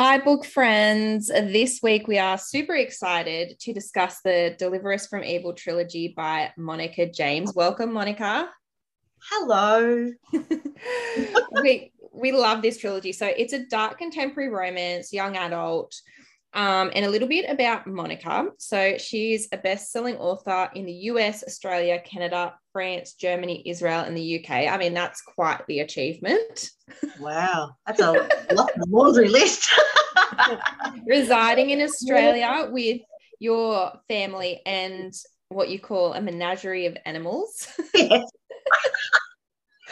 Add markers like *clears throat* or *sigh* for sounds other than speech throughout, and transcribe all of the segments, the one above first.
Hi, book friends. This week we are super excited to discuss the Deliver Us from Evil trilogy by Monica James. Welcome, Monica. Hello. *laughs* we we love this trilogy. So it's a dark contemporary romance, young adult, um, and a little bit about Monica. So she's a best-selling author in the US, Australia, Canada, France, Germany, Israel, and the UK. I mean, that's quite the achievement. Wow, that's a laundry list. *laughs* Residing in Australia with your family and what you call a menagerie of animals. Yes *laughs*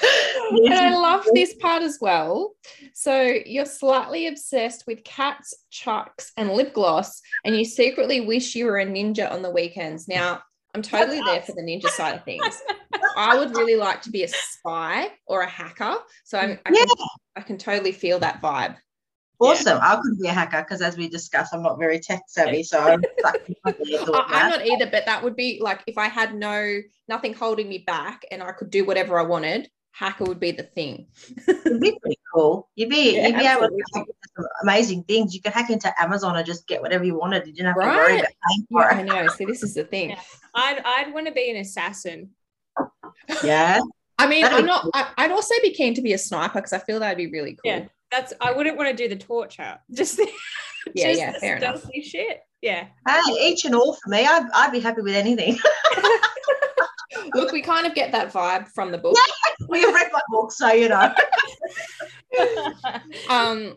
and I love this part as well. So you're slightly obsessed with cats, chucks, and lip gloss, and you secretly wish you were a ninja on the weekends. Now, I'm totally there for the ninja side of things. I would really like to be a spy or a hacker. So I'm, I, yeah. can, I can totally feel that vibe. Awesome. Yeah. I could be a hacker because, as we discussed, I'm not very tech savvy. So I'm, *laughs* I'm not either, but that would be like if I had no nothing holding me back and I could do whatever I wanted, hacker would be the thing. It'd be pretty cool. You'd be yeah, you'd be able to do some amazing things. You could hack into Amazon and just get whatever you wanted. You didn't have right? to worry about paying for yeah, it. I know. See, this is the thing. Yeah. I'd I'd want to be an assassin. Yeah. *laughs* I mean, That'd I'm not. Cool. I, would also be keen to be a sniper because I feel that'd be really cool. Yeah, that's. I wouldn't want to do the torture. *laughs* Just the, yeah, just yeah, fair enough. Shit. Yeah. Hey, each and all for me. I'd, I'd be happy with anything. *laughs* Look, we kind of get that vibe from the book. Yeah, we have read my book, so you know. *laughs* um,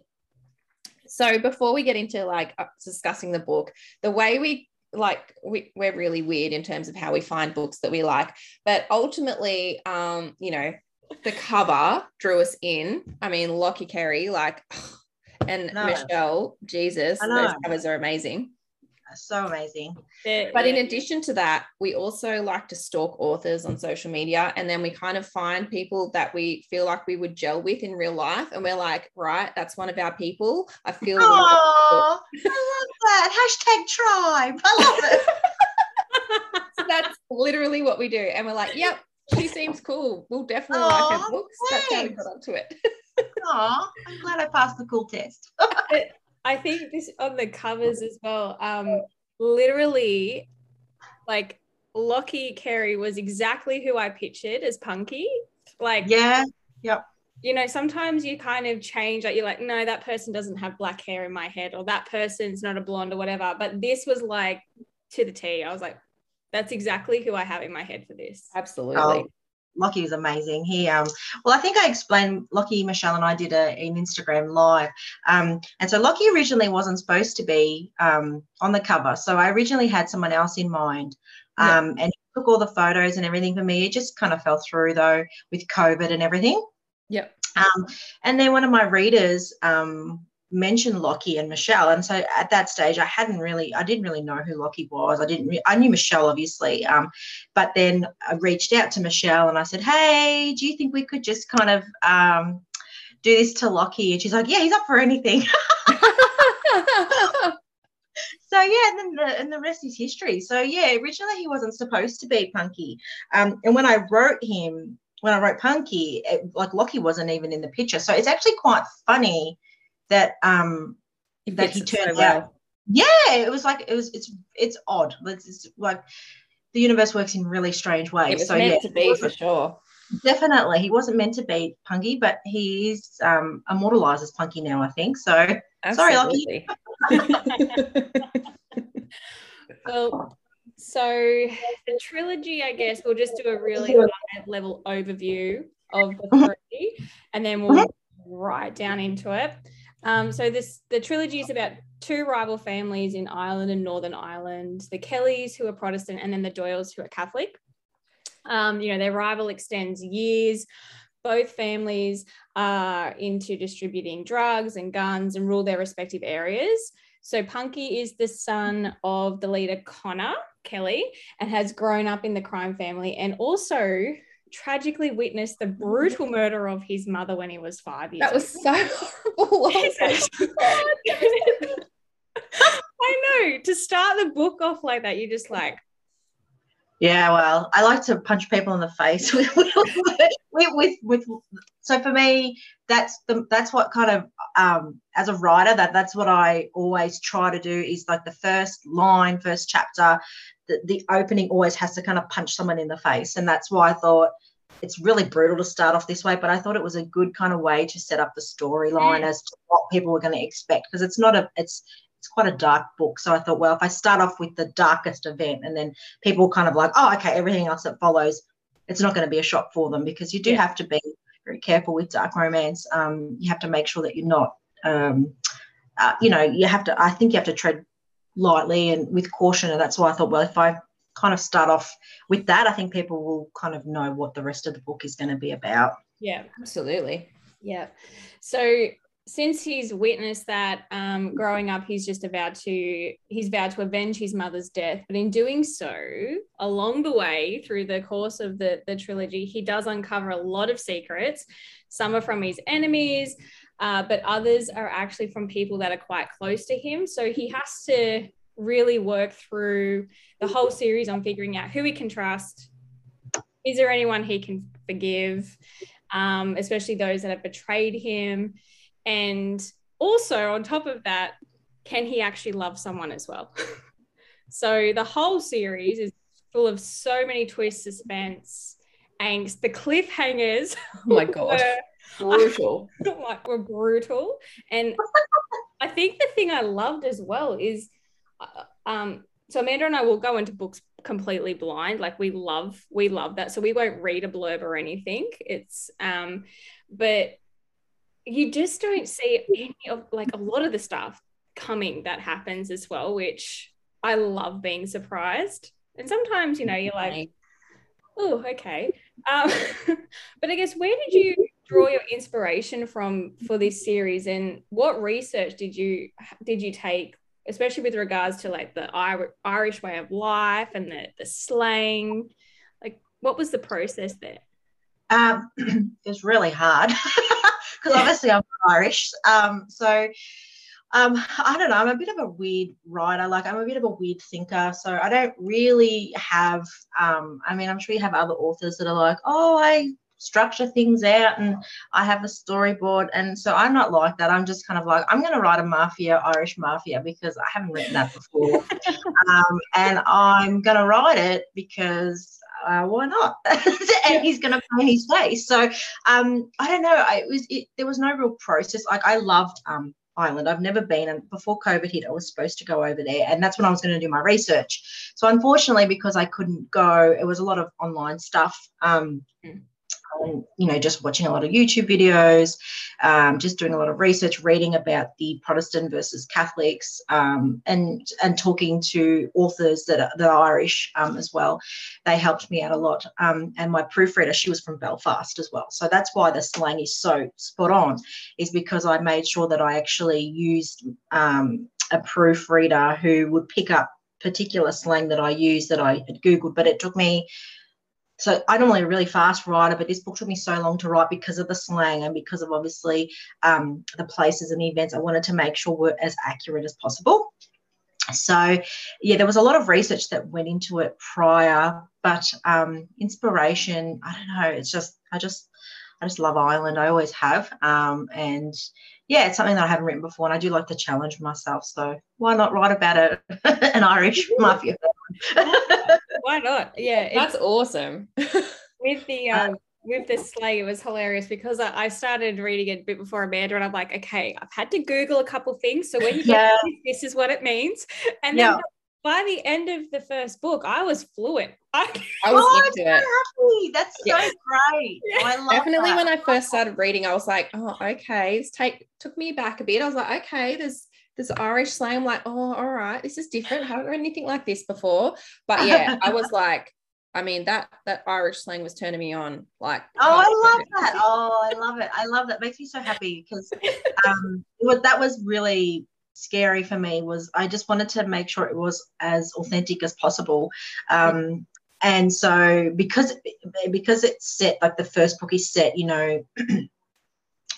so before we get into like uh, discussing the book, the way we like we, we're really weird in terms of how we find books that we like, but ultimately, um, you know, the cover drew us in. I mean, Lochie Carey, like, *sighs* and Michelle, Jesus, those covers are amazing so amazing. but in addition to that, we also like to stalk authors on social media. And then we kind of find people that we feel like we would gel with in real life. And we're like, right, that's one of our people. I feel. Oh, *laughs* I love that. Hashtag tribe. I love it. *laughs* so that's literally what we do. And we're like, yep, she seems cool. We'll definitely like her books. Thanks. That's how we got onto it. *laughs* oh, I'm glad I passed the cool test. I think this on the covers as well. Um, literally, like Lochie Carey was exactly who I pictured as Punky. Like, yeah, yep. You know, sometimes you kind of change, like you're like, no, that person doesn't have black hair in my head, or that person's not a blonde or whatever. But this was like to the T. I was like, that's exactly who I have in my head for this. Absolutely. Oh, Lochie was amazing. He, um, well, I think I explained Lochie, Michelle, and I did a, an Instagram live. Um, and so Lochie originally wasn't supposed to be um, on the cover. So I originally had someone else in mind. Um, And he took all the photos and everything for me. It just kind of fell through though with COVID and everything. Yep. Um, and then one of my readers um, mentioned Lochie and Michelle, and so at that stage, I hadn't really, I didn't really know who Lochie was. I didn't, re- I knew Michelle obviously, um, but then I reached out to Michelle and I said, "Hey, do you think we could just kind of um, do this to Lochie?" And she's like, "Yeah, he's up for anything." *laughs* so yeah, and then the and the rest is history. So yeah, originally he wasn't supposed to be Punky, um, and when I wrote him, when I wrote Punky, it, like Lochie wasn't even in the picture. So it's actually quite funny that um that he turned so out. Well. Yeah, it was like it was it's it's odd. It's, it's, like the universe works in really strange ways. It was so meant yeah, to be for sure. Definitely, he wasn't meant to be Punky, but he is um, immortalized as Punky now. I think so. Absolutely. Sorry, *laughs* Lochie. *laughs* well, so the trilogy, I guess, we'll just do a really high level overview of the three, and then we'll mm-hmm. right down into it. Um, so this the trilogy is about two rival families in Ireland and Northern Ireland: the Kellys, who are Protestant, and then the Doyles, who are Catholic. Um, you know, their rival extends years. Both families are into distributing drugs and guns and rule their respective areas. So Punky is the son of the leader Connor Kelly and has grown up in the crime family and also tragically witnessed the brutal murder of his mother when he was five years That was so horrible. *laughs* *laughs* *laughs* I know. To start the book off like that, you're just like, Yeah, well, I like to punch people in the face with, with, with, with, so for me, that's the that's what kind of um, as a writer that that's what I always try to do is like the first line, first chapter, the, the opening always has to kind of punch someone in the face, and that's why I thought it's really brutal to start off this way, but I thought it was a good kind of way to set up the storyline mm. as to what people were going to expect because it's not a it's it's quite a dark book. So I thought, well, if I start off with the darkest event and then people kind of like, oh, okay, everything else that follows, it's not going to be a shock for them because you do yeah. have to be very careful with dark romance. Um, you have to make sure that you're not, um, uh, you know, you have to. I think you have to tread lightly and with caution, and that's why I thought, well, if I kind of start off with that, I think people will kind of know what the rest of the book is going to be about. Yeah, absolutely. Yeah. So since he's witnessed that um, growing up, he's just about to he's vowed to avenge his mother's death. But in doing so, along the way through the course of the the trilogy, he does uncover a lot of secrets. Some are from his enemies, uh, but others are actually from people that are quite close to him. So he has to really work through the whole series on figuring out who he can trust. Is there anyone he can forgive? Um, especially those that have betrayed him and also, on top of that, can he actually love someone as well? *laughs* so the whole series is full of so many twists, suspense, angst. The cliffhangers. Oh my god. *laughs* Brutal. *laughs* like, were brutal. And I think the thing I loved as well is uh, um, so Amanda and I will go into books completely blind. Like we love, we love that. So we won't read a blurb or anything. It's um, but you just don't see any of like a lot of the stuff coming that happens as well, which I love being surprised. And sometimes, you know, you're like, oh, okay. Um, *laughs* but I guess where did you draw your inspiration from for this series, and what research did you did you take, especially with regards to like the Irish way of life and the the slang? Like, what was the process there? Um, *clears throat* it was really hard. *laughs* because obviously I'm Irish. Um, so um, I don't know. I'm a bit of a weird writer. Like I'm a bit of a weird thinker. So I don't really have. Um, I mean, I'm sure you have other authors that are like, oh, I structure things out and I have a storyboard. And so I'm not like that. I'm just kind of like, I'm going to write a mafia, Irish mafia, because I haven't written that before. *laughs* um, and I'm going to write it because uh, why not? *laughs* and he's going to pay his way. So um, I don't know. I, it was it, there was no real process. Like I loved um, Ireland. I've never been, and before COVID hit, I was supposed to go over there, and that's when I was going to do my research. So unfortunately, because I couldn't go, it was a lot of online stuff. Um, mm um, you know, just watching a lot of YouTube videos, um, just doing a lot of research, reading about the Protestant versus Catholics, um, and and talking to authors that are, that are Irish um, as well. They helped me out a lot. Um, and my proofreader, she was from Belfast as well, so that's why the slang is so spot on. Is because I made sure that I actually used um, a proofreader who would pick up particular slang that I used that I had Googled, but it took me so I'm normally a really fast writer, but this book took me so long to write because of the slang and because of obviously um, the places and the events. I wanted to make sure were as accurate as possible. So, yeah, there was a lot of research that went into it prior, but um, inspiration, I don't know, it's just, I just, I just love Ireland. I always have. Um, and yeah, it's something that I haven't written before, and I do like to challenge myself. So why not write about a, *laughs* an Irish *laughs* mafia? *laughs* *laughs* why not? Yeah, that's awesome. *laughs* with the um, with the sleigh, it was hilarious because I, I, started reading it a bit before Amanda, and I'm like, okay, I've had to Google a couple things. So when you yeah. this, this is what it means, and then. Yeah. By the end of the first book, I was fluent. *laughs* I, I was oh, into it. Happy. That's so yeah. great. I love Definitely that. when I first started reading, I was like, oh, okay. It's take took me back a bit. I was like, okay, there's this Irish slang. I'm like, oh, all right, this is different. I haven't read anything like this before. But yeah, *laughs* I was like, I mean, that that Irish slang was turning me on. Like, oh, I love *laughs* that. Oh, I love it. I love that. Makes me so happy because *laughs* um, was, that was really scary for me. Was I just wanted to make sure it was as authentic as possible. Um, and so because because it's set like the first book is set, you know. *clears throat*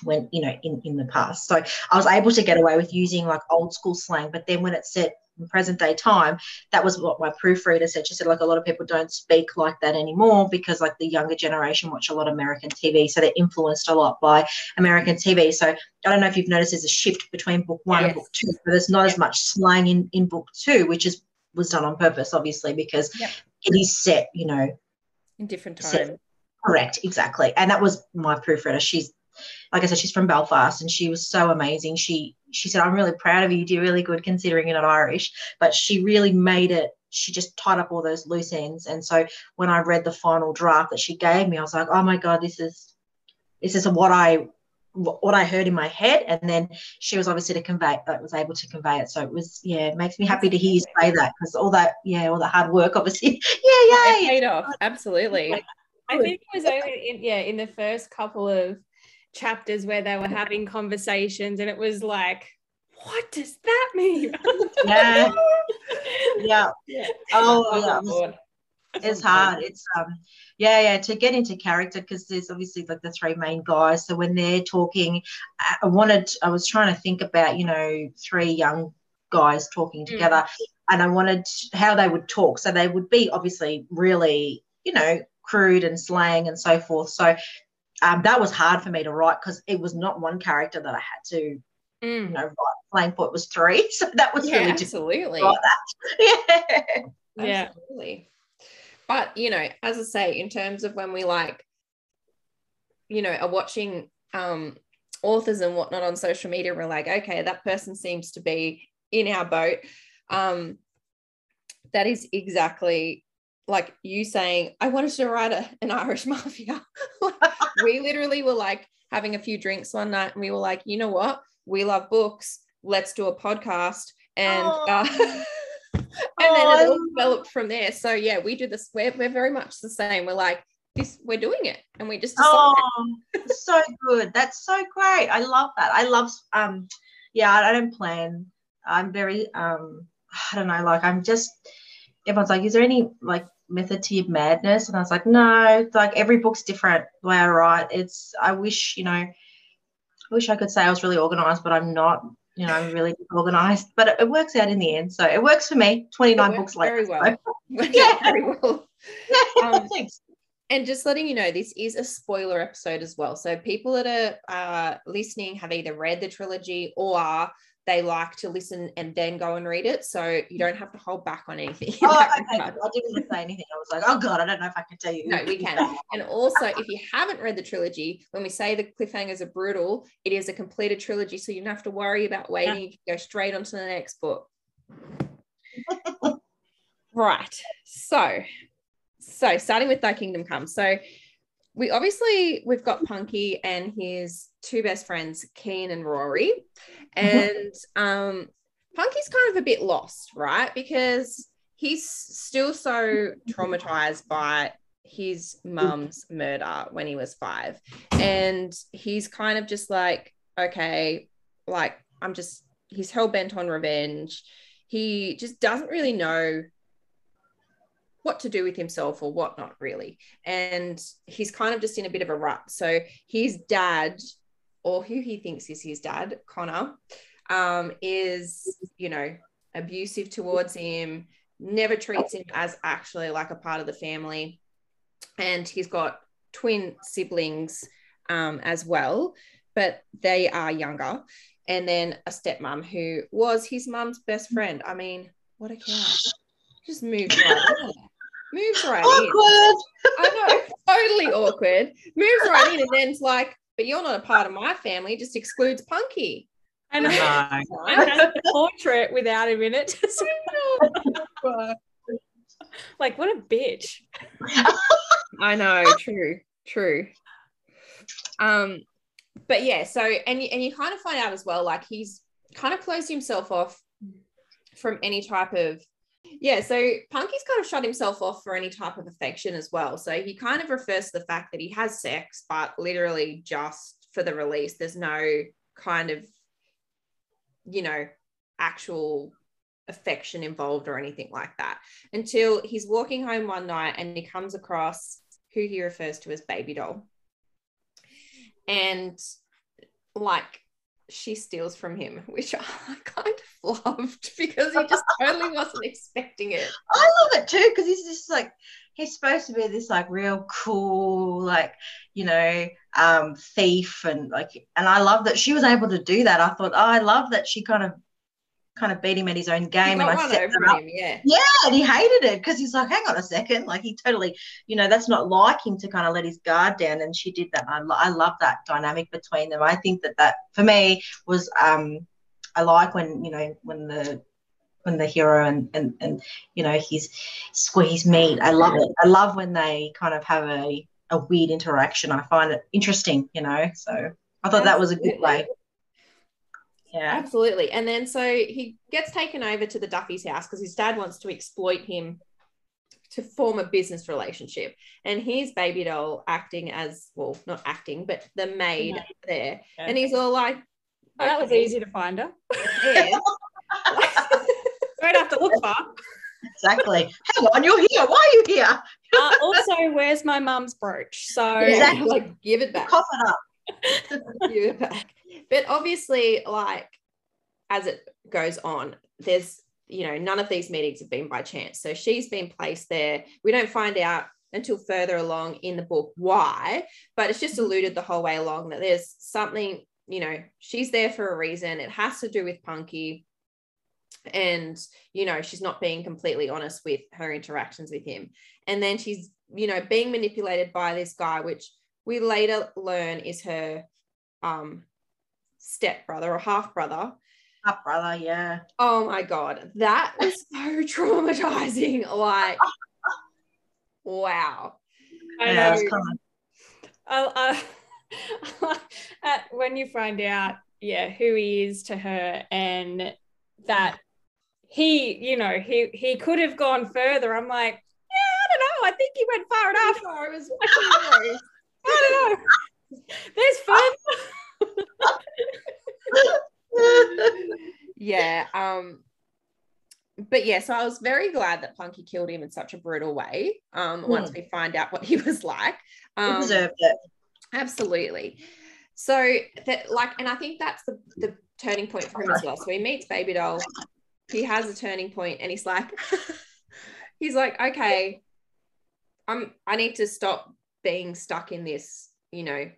when you know in in the past so i was able to get away with using like old school slang but then when it's set in present day time, that was what my proofreader said. She said, like, a lot of people don't speak like that anymore because, like, the younger generation watch a lot of American TV. So they're influenced a lot by American TV. So I don't know if you've noticed there's a shift between book one yes. and book two. So there's not as much slang in, in book two, which is was done on purpose, obviously, because yep. it is set, you know, in different time. Correct, exactly. And that was my proofreader. She's like I said, she's from Belfast and she was so amazing. She she said, I'm really proud of you. You did really good considering you're not Irish. But she really made it, she just tied up all those loose ends. And so when I read the final draft that she gave me, I was like, oh my God, this is this is what I what I heard in my head, and then she was obviously to convey that uh, was able to convey it. So it was yeah, it makes me happy to hear you say that because all that yeah, all the hard work obviously *laughs* yeah, yeah, paid off absolutely. *laughs* I think it was only in, yeah in the first couple of chapters where they were having conversations and it was like what does that mean? Yeah *laughs* yeah. Yeah. Oh yeah. It's hard. It's um yeah yeah to get into character because there's obviously like the three main guys. So when they're talking i wanted i was trying to think about you know three young guys talking hmm. together mm. and i wanted how they would talk. So they would be obviously really you know crude and slang and so forth. So um, that was hard for me to write because it was not one character that I had to, mm. you know, write. Playing for it was three, *laughs* so that was yeah, really absolutely. *laughs* yeah, yeah, absolutely. But you know, as I say, in terms of when we like, you know, are watching um, authors and whatnot on social media, we're like, okay, that person seems to be in our boat. Um, that is exactly like you saying, I wanted to write a, an Irish *laughs* mafia. we literally were like having a few drinks one night and we were like, you know what? We love books. Let's do a podcast. And oh. uh, *laughs* and oh, then it all developed from there. So yeah, we do this. We're, we're very much the same. We're like, this we're doing it and we just oh so good that's so great i love that i love um yeah I don't plan i'm very um i don't know like i'm just everyone's like is there any like method to your madness? And i was like no like every book's different. The way i write it's i wish you know i wish i could say i was really organized but i'm not you know i'm really organized. But it, it works out in the end. So it works for me. 29 books later very well so. *laughs* *laughs* yeah. Very well. *laughs* Um, thanks. and just letting you know this is a spoiler episode as well. So people that are uh, listening have either read the trilogy or they like to listen and then go and read it. So you don't have to hold back on anything. Oh, *laughs* okay. I didn't say anything. I was like, oh God, I don't know if I can tell you. No, we can. *laughs* and also, if you haven't read the trilogy, when we say the cliffhangers are brutal, it is a completed trilogy. So you don't have to worry about waiting. Yeah. You can go straight on to the next book. right. So, so starting with Thy Kingdom Come. So we obviously we've got Punky and his two best friends, Kian and Rory. And um, Punky's kind of a bit lost, right? Because he's still so traumatized by his mum's murder when he was five. And he's kind of just like, okay, like I'm just, he's hell bent on revenge. He just doesn't really know what to do with himself or what not really. And he's kind of just in a bit of a rut. So his dad or who he thinks is his dad, Connor, um, is, you know, abusive towards him, never treats him as actually like a part of the family. And he's got twin siblings um, as well, but they are younger. And then a stepmom who was his mum's best friend. I mean, what a cow. Just moved. Moves right awkward. in. I know, totally awkward. Moves right in and then's like, but you're not a part of my family, just excludes Punky. And I know. a portrait without him in it. *laughs* like, what a bitch. I know, true, true. Um, but yeah, so and and you kind of find out as well, like he's kind of closed himself off from any type of yeah, so Punky's kind of shut himself off for any type of affection as well. So he kind of refers to the fact that he has sex, but literally just for the release. There's no kind of, you know, actual affection involved or anything like that until he's walking home one night and he comes across who he refers to as baby doll. And like she steals from him, *laughs* which I kind of *laughs* loved because he just *laughs* totally wasn't expecting it. I love it too because he's just like he's supposed to be this like real cool like you know um thief and like and I love that she was able to do that. I thought oh, I love that she kind of kind of beat him at his own game and I set him him, yeah. Yeah, and he hated it because he's like, hang on a second, like he totally, you know, that's not like him to kind of let his guard down, and she did that. I, I love that dynamic between them. I think that that for me was, um, I like when you know when the when the hero and and and you know he's squeeze meat. I love it. I love when they kind of have a a weird interaction. I find it interesting, you know. So I thought that was a good way. Yeah. Absolutely. And then so he gets taken over to the Duffy's house because his dad wants to exploit him to form a business relationship. And here's Baby Doll acting as well, not acting, but the maid yeah. there. Yeah. And he's all like, oh, that was easy to find her. Yeah. *laughs* *laughs* Don't have to look far. Exactly. Hang on, you're here. Why are you here? uh, also, where's my mum's brooch? So exactly. like give it back. Cough it up. *laughs* give it back. But obviously, like as it goes on, there's you know none of these meetings have been by chance. So she's been placed there. We don't find out until further along in the book why, but it's just alluded the whole way along that there's something you know she's there for a reason. It has to do with Punky and you know she's not being completely honest with her interactions with him and then she's you know being manipulated by this guy which we later learn is her um step brother or half brother. Half brother, yeah. Oh my god, that was so *laughs* traumatizing. Like, wow. I know. Uh, *laughs* uh, when you find out, yeah, who he is to her, and that he, you know, he he could have gone further. I'm like, yeah, I don't know. I think he went far enough. I was, *laughs* I don't know. There's further. Yeah. Um, but yeah, so I was very glad that Punky killed him in such a brutal way. Um, mm. once we find out what he *laughs* was like, um, he deserved it. Absolutely. So that, like, and I think that's the the turning point for him as well. So he meets Baby Doll. He has a turning point, and he's like, *laughs* he's like, okay, I'm. I need to stop being stuck in this, you know,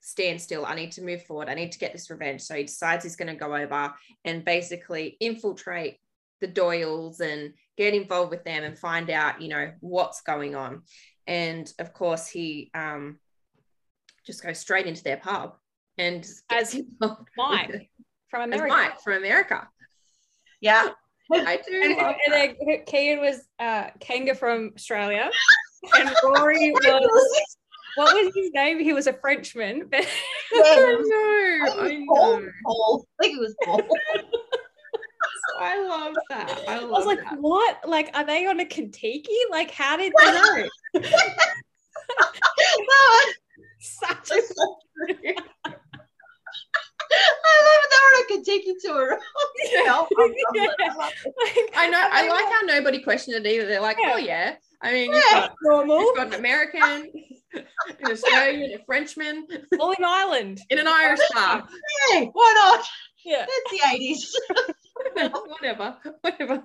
stand still. I need to move forward. I need to get this revenge. So he decides he's going to go over and basically infiltrate the Doyles and get involved with them and find out, you know, what's going on. And of course, he um, just goes straight into their pub and *laughs* as Mike from America. Mike from America. Yeah. *laughs* I do. And, and then Kian was uh, Kanga from Australia, *laughs* and Rory was what was his name? He was a Frenchman. *laughs* But yeah, I know. I know. Paul. I think it was Paul. *laughs* I love that. I, love I was like, that. what? Like, are they on a Contiki? Like, how did they *laughs* know? Uh, Such a I love it. They're on a Contiki tour. yeah. I know. I like how nobody questioned it either. They're like, yeah. oh yeah. I mean, you've, got, normal. you've got an American, *laughs* an Australian, a Frenchman, all in Ireland, *laughs* in an Irish pub. Hey, why not? Yeah, it's the eighties. *laughs* whatever, whatever.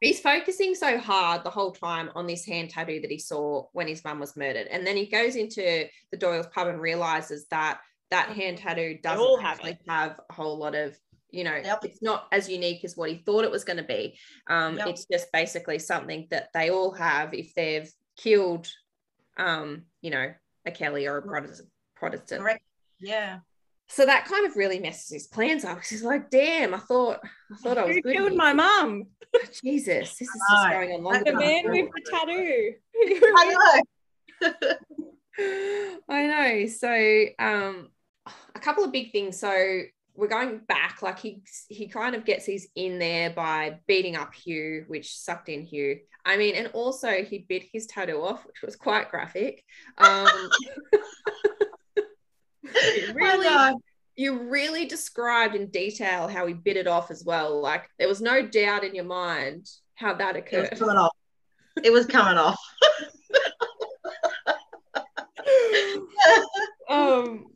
he's focusing so hard the whole time on this hand tattoo that he saw when his mum was murdered, and then he goes into the Doyle's pub and realizes that that oh, hand tattoo doesn't actually have, have a whole lot of you know yep. it's not as unique as what he thought it was going to be. Um, yep. it's just basically something that they all have if they've killed um, you know a kelly or a protestant protestant. Correct. yeah. So that kind of really messes his plans up. Because he's like damn i thought i thought i was Who killed my mum. *laughs* Jesus this is just going on longer the man with the tattoo. *laughs* I know. *laughs* I know. So um a couple of big things. So we're going back like he he kind of gets his in there by beating up Hugh which sucked in Hugh. I mean and also he bit his tattoo off which was quite graphic. Um *laughs* really you really described in detail how he bit it off as well. Like there was no doubt in your mind how that occurred it was coming off. It was coming off. *laughs* Um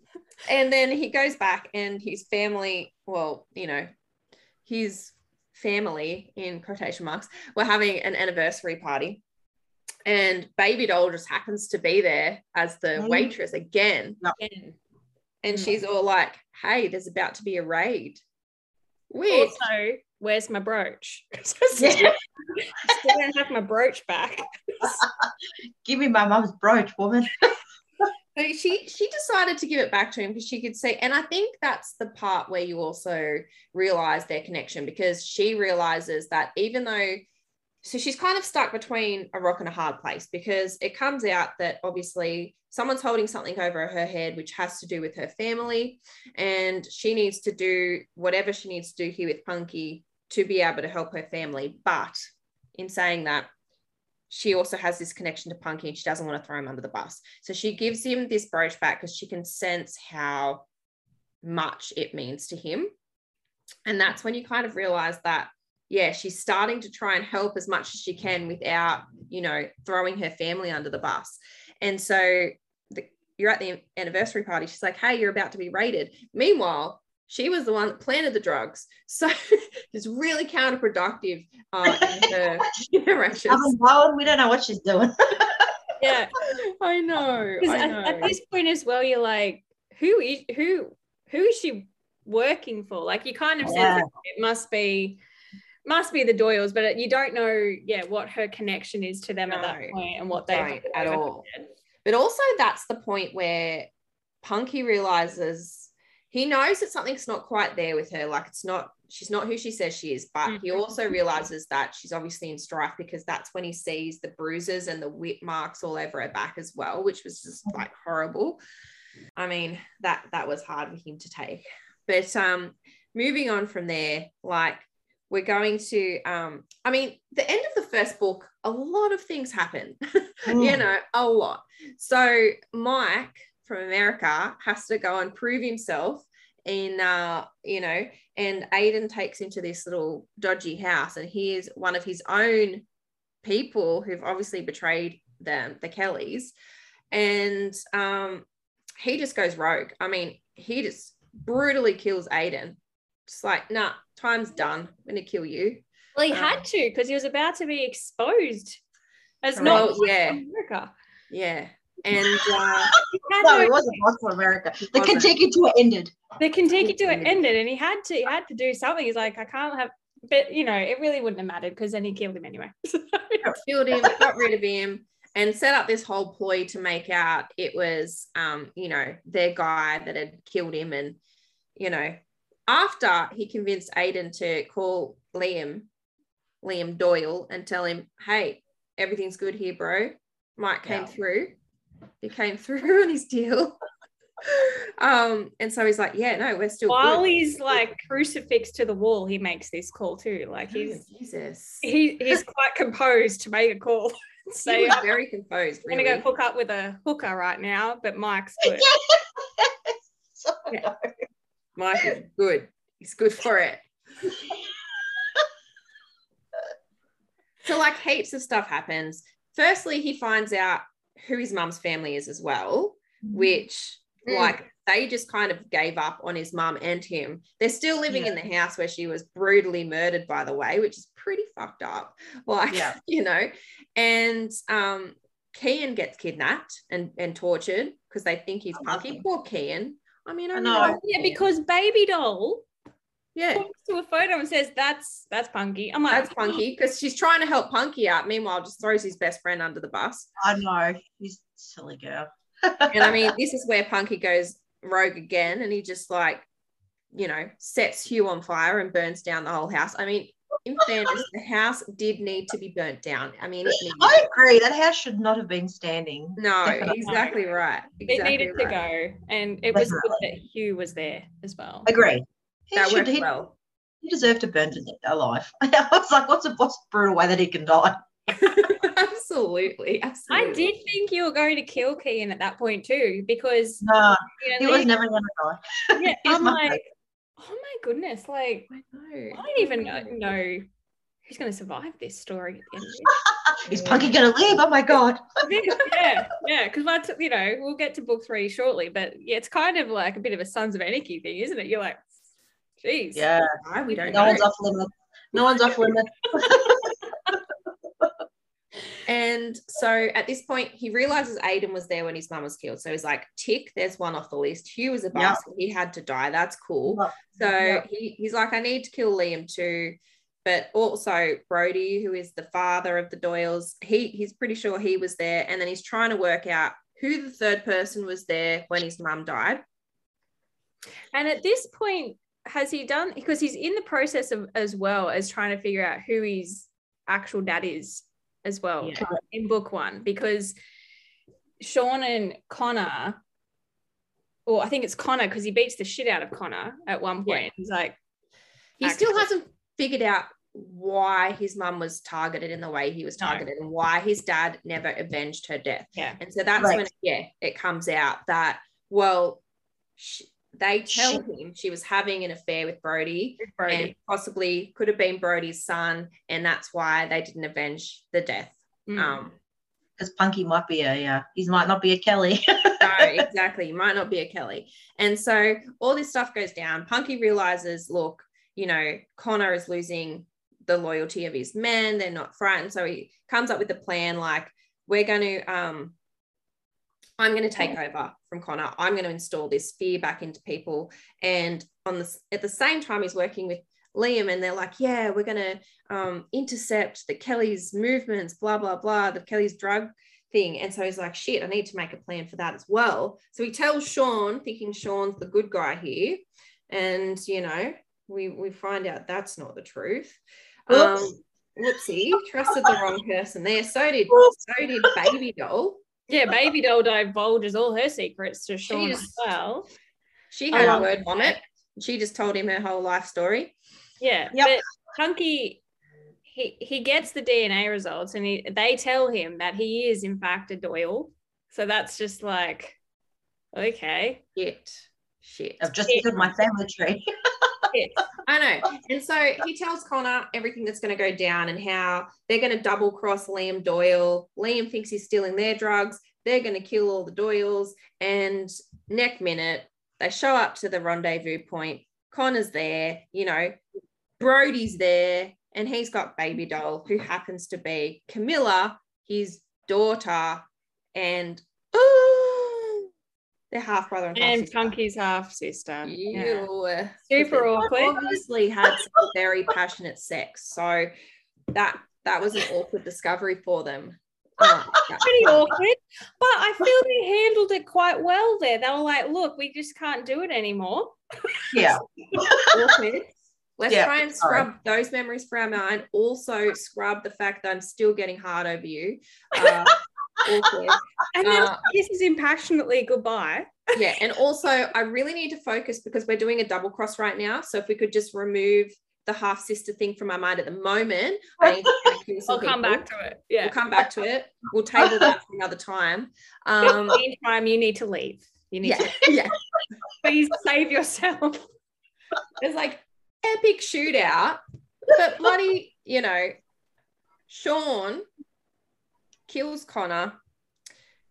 and then he goes back and his family, well, you know, his family in quotation marks were having an anniversary party and baby doll just happens to be there as the Mm. waitress again And and Mm. she's all like hey there's about to be a raid which also, where's my brooch? *laughs* Yeah. Still don't have my brooch back. *laughs* Give me my mum's brooch, woman. *laughs* so she she decided to give it back to him because she could see and i think that's the part where you also realize their connection because she realizes that even though so she's kind of stuck between a rock and a hard place because it comes out that obviously someone's holding something over her head which has to do with her family and she needs to do whatever she needs to do here with punky to be able to help her family. But in saying that she also has this connection to punky and she doesn't want to throw him under the bus so she gives him this brooch back because she can sense how much it means to him and that's when you kind of realize that yeah, she's starting to try and help as much as she can without, you know, throwing her family under the bus. And so the, you're at the anniversary party. She's like, hey, you're about to be raided. Meanwhile, she was the one that planted the drugs. So *laughs* it's really counterproductive uh, in her *laughs* *laughs* alone. We don't know what she's doing. Yeah. I know. I know. at this point as well, you're like, who is who who is she working for? Like you kind of Yeah. sense it must be must be the Doyles, but you don't know, yeah, what her connection is to them at that point and what they at all. But also, that's the point where Punky realizes he knows that something's not quite there with her. Like it's not, she's not who she says she is. But he Mhm. also realizes that she's obviously in strife because that's when he sees the bruises and the whip marks all over her back as well, which was just like horrible. I mean, that that was hard for him to take. But um, moving on from there, like we're going to um, I mean, the end of the first book, a lot of things happen. *laughs* you know, a lot. So Mike from America has to go and prove himself in uh, you know, and Aiden takes him to this little dodgy house and he is one of his own people who've obviously betrayed them, the Kellys. And um he just goes rogue. I mean, he just brutally kills Aiden. Just like, nah, time's done. I'm gonna kill you. Well, he Um, had to because he was about to be exposed as Well, not yeah. America. Yeah. And uh no, no- it wasn't lost for America. The wasn't. Contiki tour ended. the Contiki tour ended. ended, and he had to he had to do something. He's like, I can't have, but you know, it really wouldn't have mattered because then he killed him anyway. *laughs* killed him, got rid of him, and set up this whole ploy to make out it was, um, you know, their guy that had killed him. And, you know, after he convinced Aiden to call Liam, Liam Doyle, and tell him, hey, everything's good here, bro. Mike came Yeah. through. He came *laughs* through on his deal. *laughs* um, and so he's like, yeah, no, we're still While good. he's like crucifixed to the wall, he makes this call too. Like he's Jesus. he, he's quite composed to make a call. *laughs* He Say, was I'm gonna go hook up with a hooker right now, but Mike's good. So, Yeah. Mike is good. He's good for it. so, like, heaps of stuff happens. Firstly, he finds out who his mum's family is as well, which, Mm. like, they just kind of gave up on his mum and him. They're still living in the house where she was brutally murdered, by the way, which is pretty fucked up. *laughs* Like, Yeah. *laughs* you know, and um, Kian gets kidnapped and, and tortured because they think he's love punky. Poor Kian. I mean, I, I know. know. yeah, because baby doll yeah, points to a photo and says, That's that's punky. I'm like, that's Punky oh. because she's trying to help Punky out. Meanwhile, just throws his best friend under the bus. I know. He's a silly girl. And I mean, this is where Punky goes rogue again, and he just like, you know, sets Hugh on fire and burns down the whole house. I mean, in fairness, the house did need to be burnt down. I mean, it needed. I agree. That house should not have been standing. No, Definitely. exactly right. it Exactly needed to go. And it was good that Hugh was there as well. Agree. He, That should, worked he, well. he deserved to burn to death alive. *laughs* I was like, what's a what's a brutal way that he can die? absolutely, *laughs* absolutely. I did think you were going to kill Kian at that point too, because No, you know, he was never going to die. yeah, *laughs* I'm like, favourite. oh my goodness, like I know. I don't even know, know who's going to survive this story at the end of Is Punky gonna live? Oh my god. yeah, yeah, because that's you know we'll get to book three shortly, but yeah, it's kind of like a bit of a Sons of Anarchy thing, isn't it? You're like, geez, Yeah. Why? We don't know. No know. one's off limits. No one's off limits. *laughs* And so at this point, he realizes Aiden was there when his mum was killed. So he's like, tick, there's one off the list. Hugh was a Yeah. bastard. He had to die. That's cool. So Yeah. he, he's like, I need to kill Liam too. But also Brody, who is the father of the Doyles, he he's pretty sure he was there. And then he's trying to work out who the third person was there when his mum died. And at this point, has he done because he's in the process of as well as trying to figure out who his actual dad is as well Yeah. in book one because Sean and Connor, or I think it's Connor because he beats the shit out of Connor at one point. Yeah. He's like, He still hasn't figured out why his mum was targeted in the way he was No. targeted and why his dad never avenged her death. yeah, And so that's Right. when, yeah, it comes out that, well, sh they tell She- him she was having an affair with Brody with Brody. and possibly could have been Brody's son. And that's why they didn't avenge the death. Mm. Um, Because Punky might be a yeah. He might not be a Kelly. *laughs* no, exactly. You might not be a Kelly. And so all this stuff goes down. Punky realizes, look, you know, Connor is losing the loyalty of his men. They're not frightened. So he comes up with a plan like, we're going to, um, I'm going to take over from Connor. I'm going to install this fear back into people. And on the at the same time, he's working with Liam, and they're like, "Yeah, we're going to um, intercept the Kelly's movements, blah blah blah, the Kelly's drug thing." And so he's like, "Shit, I need to make a plan for that as well." So he tells Sean, thinking Sean's the good guy here, and you know, we we find out that's not the truth. Um, whoopsie, trusted the wrong person there. So did so did Baby Doll. Yeah, Baby Doll divulges all her secrets to Sean as well. She had Oh. a um, word vomit. She just told him her whole life story. Yeah, Yep. but Punky, he he gets the DNA results, and he, they tell him that he is in fact a Doyle. So that's just like, okay, Shit. Shit. I've just looked at my family tree. *laughs* I know. And so he tells Connor everything that's going to go down and how they're going to double cross Liam Doyle. Liam thinks he's stealing their drugs. They're going to kill all the Doyles. And next minute, they show up to the rendezvous point. Connor's there, you know, Brody's there, and he's got Baby Doll, who happens to be Camilla, his daughter, and they're half brother and half and sister. Punky's half sister. Yeah. Super awkward. Obviously had some very passionate sex, so that that was an awkward discovery for them. *laughs* That's Pretty fun. awkward, but I feel they handled it quite well there. They were like, "Look, we just can't do it anymore." *laughs* yeah. Awkward. Let's Yeah, try and sorry. scrub those memories from our mind. Also, scrub the fact that I'm still getting hard over you. *laughs* Uh, awkward. And then Uh, kisses him passionately goodbye. Yeah, and also I really need to focus because we're doing a double cross right now. So if we could just remove the half sister thing from my mind at the moment, I need to connect with *laughs* some I'll come back to it. Yeah. We'll come back to it. We'll table that for another time. In Um, the meantime, you need to leave. You need yeah, to *laughs* yeah. please save yourself. It's like epic shootout, but bloody, you know, Sean kills Connor,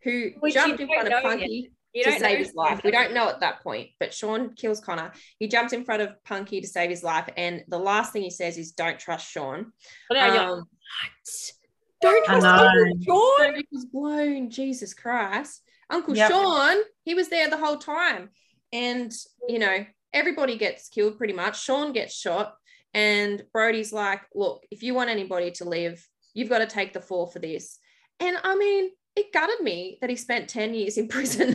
who Which jumped in front of. Punky You to save his life. We don't know at that point, but Sean kills Connor. He jumps in front of Punky to save his life, and the last thing he says is, "Don't trust Sean." But now you're Um, "What? Don't trust. Uncle Sean. It was blown. Jesus Christ. Uncle Yep. Sean, he was there the whole time. And, you know, everybody gets killed pretty much. Sean gets shot. And Brody's like, look, if you want anybody to live, you've got to take the fall for this. And I mean, it gutted me that he spent 10 years in *laughs* prison.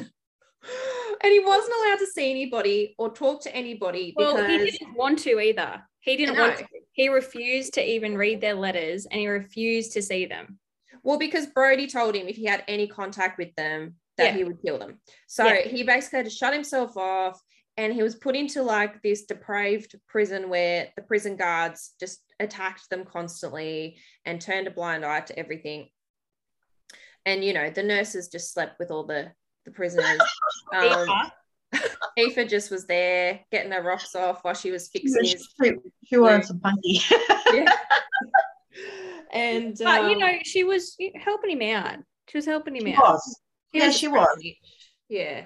and he wasn't allowed to see anybody or talk to anybody Well, because he didn't want to either. He didn't want to. He refused to even read their letters and he refused to see them. Well, because Brody told him if he had any contact with them, that Yeah. he would kill them. So Yeah. he basically had to shut himself off and he was put into like this depraved prison where the prison guards just attacked them constantly and turned a blind eye to everything. And you know, the nurses just slept with all the the prisoners. *laughs* Um, Aoife just was there getting her rocks off while she was fixing his She, she wanted some Punky. *laughs* yeah. And But you um, know, she was helping him out. She was helping him She out. was. he Yeah, was she was. privilege. Yeah.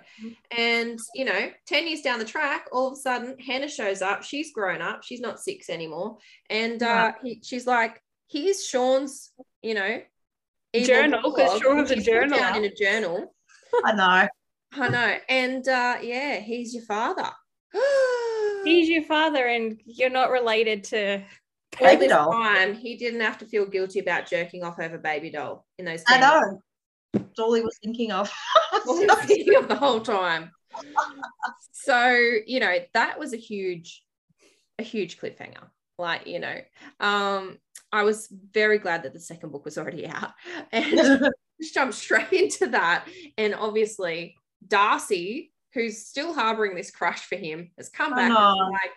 And, you know, 10 years down the track, all of a sudden, Hannah shows up. She's grown up. She's not six anymore. And uh, he, she's like, here's Sean's, you know, evil Journal, 'cause blog, Sean's a which he's put in a journal. I know. I know. And uh, yeah, he's your father. *gasps* He's your father, and you're not related to. all Baby this doll. time, he didn't have to feel guilty about jerking off over baby doll in those. I know. That's all he was thinking of. *laughs* All he was thinking of the whole time. So you know that was a huge, a huge cliffhanger. Like you know, um, I was very glad that the second book was already out, *laughs* and *laughs* just jumped straight into that. And obviously, Darcy, who's still harboring this crush for him, has come I back and like,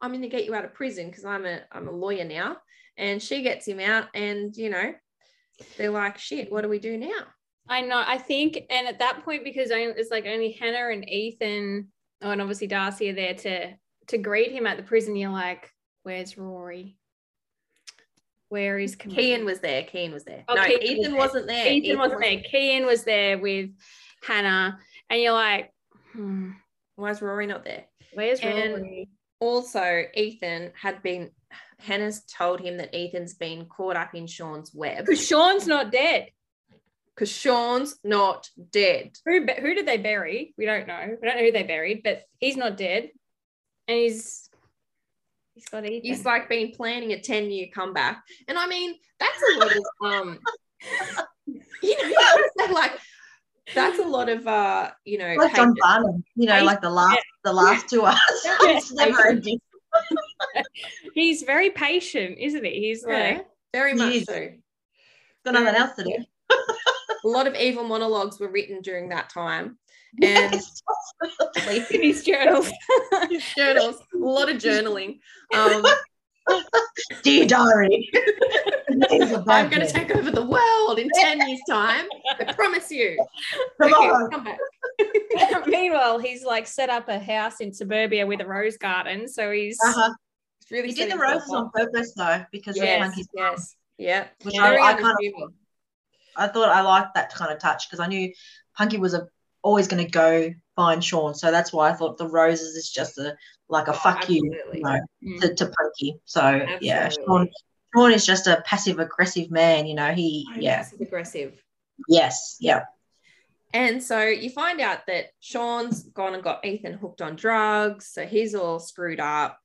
"I'm going to get you out of prison because I'm a I'm a lawyer now." And she gets him out, and you know, they're like, "Shit, what do we do now?" I know. I think, and at that point, because only, it's like only Hannah and Ethan, oh, and obviously Darcy are there to to greet him at the prison. You're like, "Where's Rory? Where is Camille?" Kian was there. Kian was there. Oh, no, Kian Ethan there. wasn't there. Ethan wasn't there. Kian was there with Hannah, and you're like, hmm, Why is Rory not there? "Where's And- Rory?" Also, Ethan had been. Hannah's told him that Ethan's been caught up in Sean's web Because Sean's not dead. because Sean's not dead. Who bu- who did they bury? We don't know. We don't know who they buried, but he's not dead, and he's he's got Ethan. He's like been planning a 10 year comeback. And I mean, that's a lot of um *laughs* you know, you gotta like that's a lot of uh, you know, like John. Barnum, you know, like the last, the last two hours. *laughs* it's never ending. *laughs* he's very patient, isn't he? He's Yeah, like, very much Yes. so. Got nothing else to do. A lot of evil monologues were written during that time. And in his *laughs* *laughs* journals. *laughs* journals, a lot of journaling. Um, Dear diary. I'm going to take over the world in 10 years' time. I promise you. Come Okay, on. come back. Meanwhile, he's like set up a house in suburbia with a rose garden. So he's Uh-huh. Really He did the roses on purpose though, because of Yes, Punky's yes, yeah. Which I, I kind of. I thought I liked that kind of touch because I knew Punky was a, always going to go find Sean, so that's why I thought the roses is just a like a Oh, fuck you, absolutely. you know, Mm. to, to Punky. So yeah, Sean Sean is just a passive aggressive man. You know, he yeah Passive aggressive. yes yeah And so you find out that Sean's gone and got Ethan hooked on drugs. So he's all screwed up.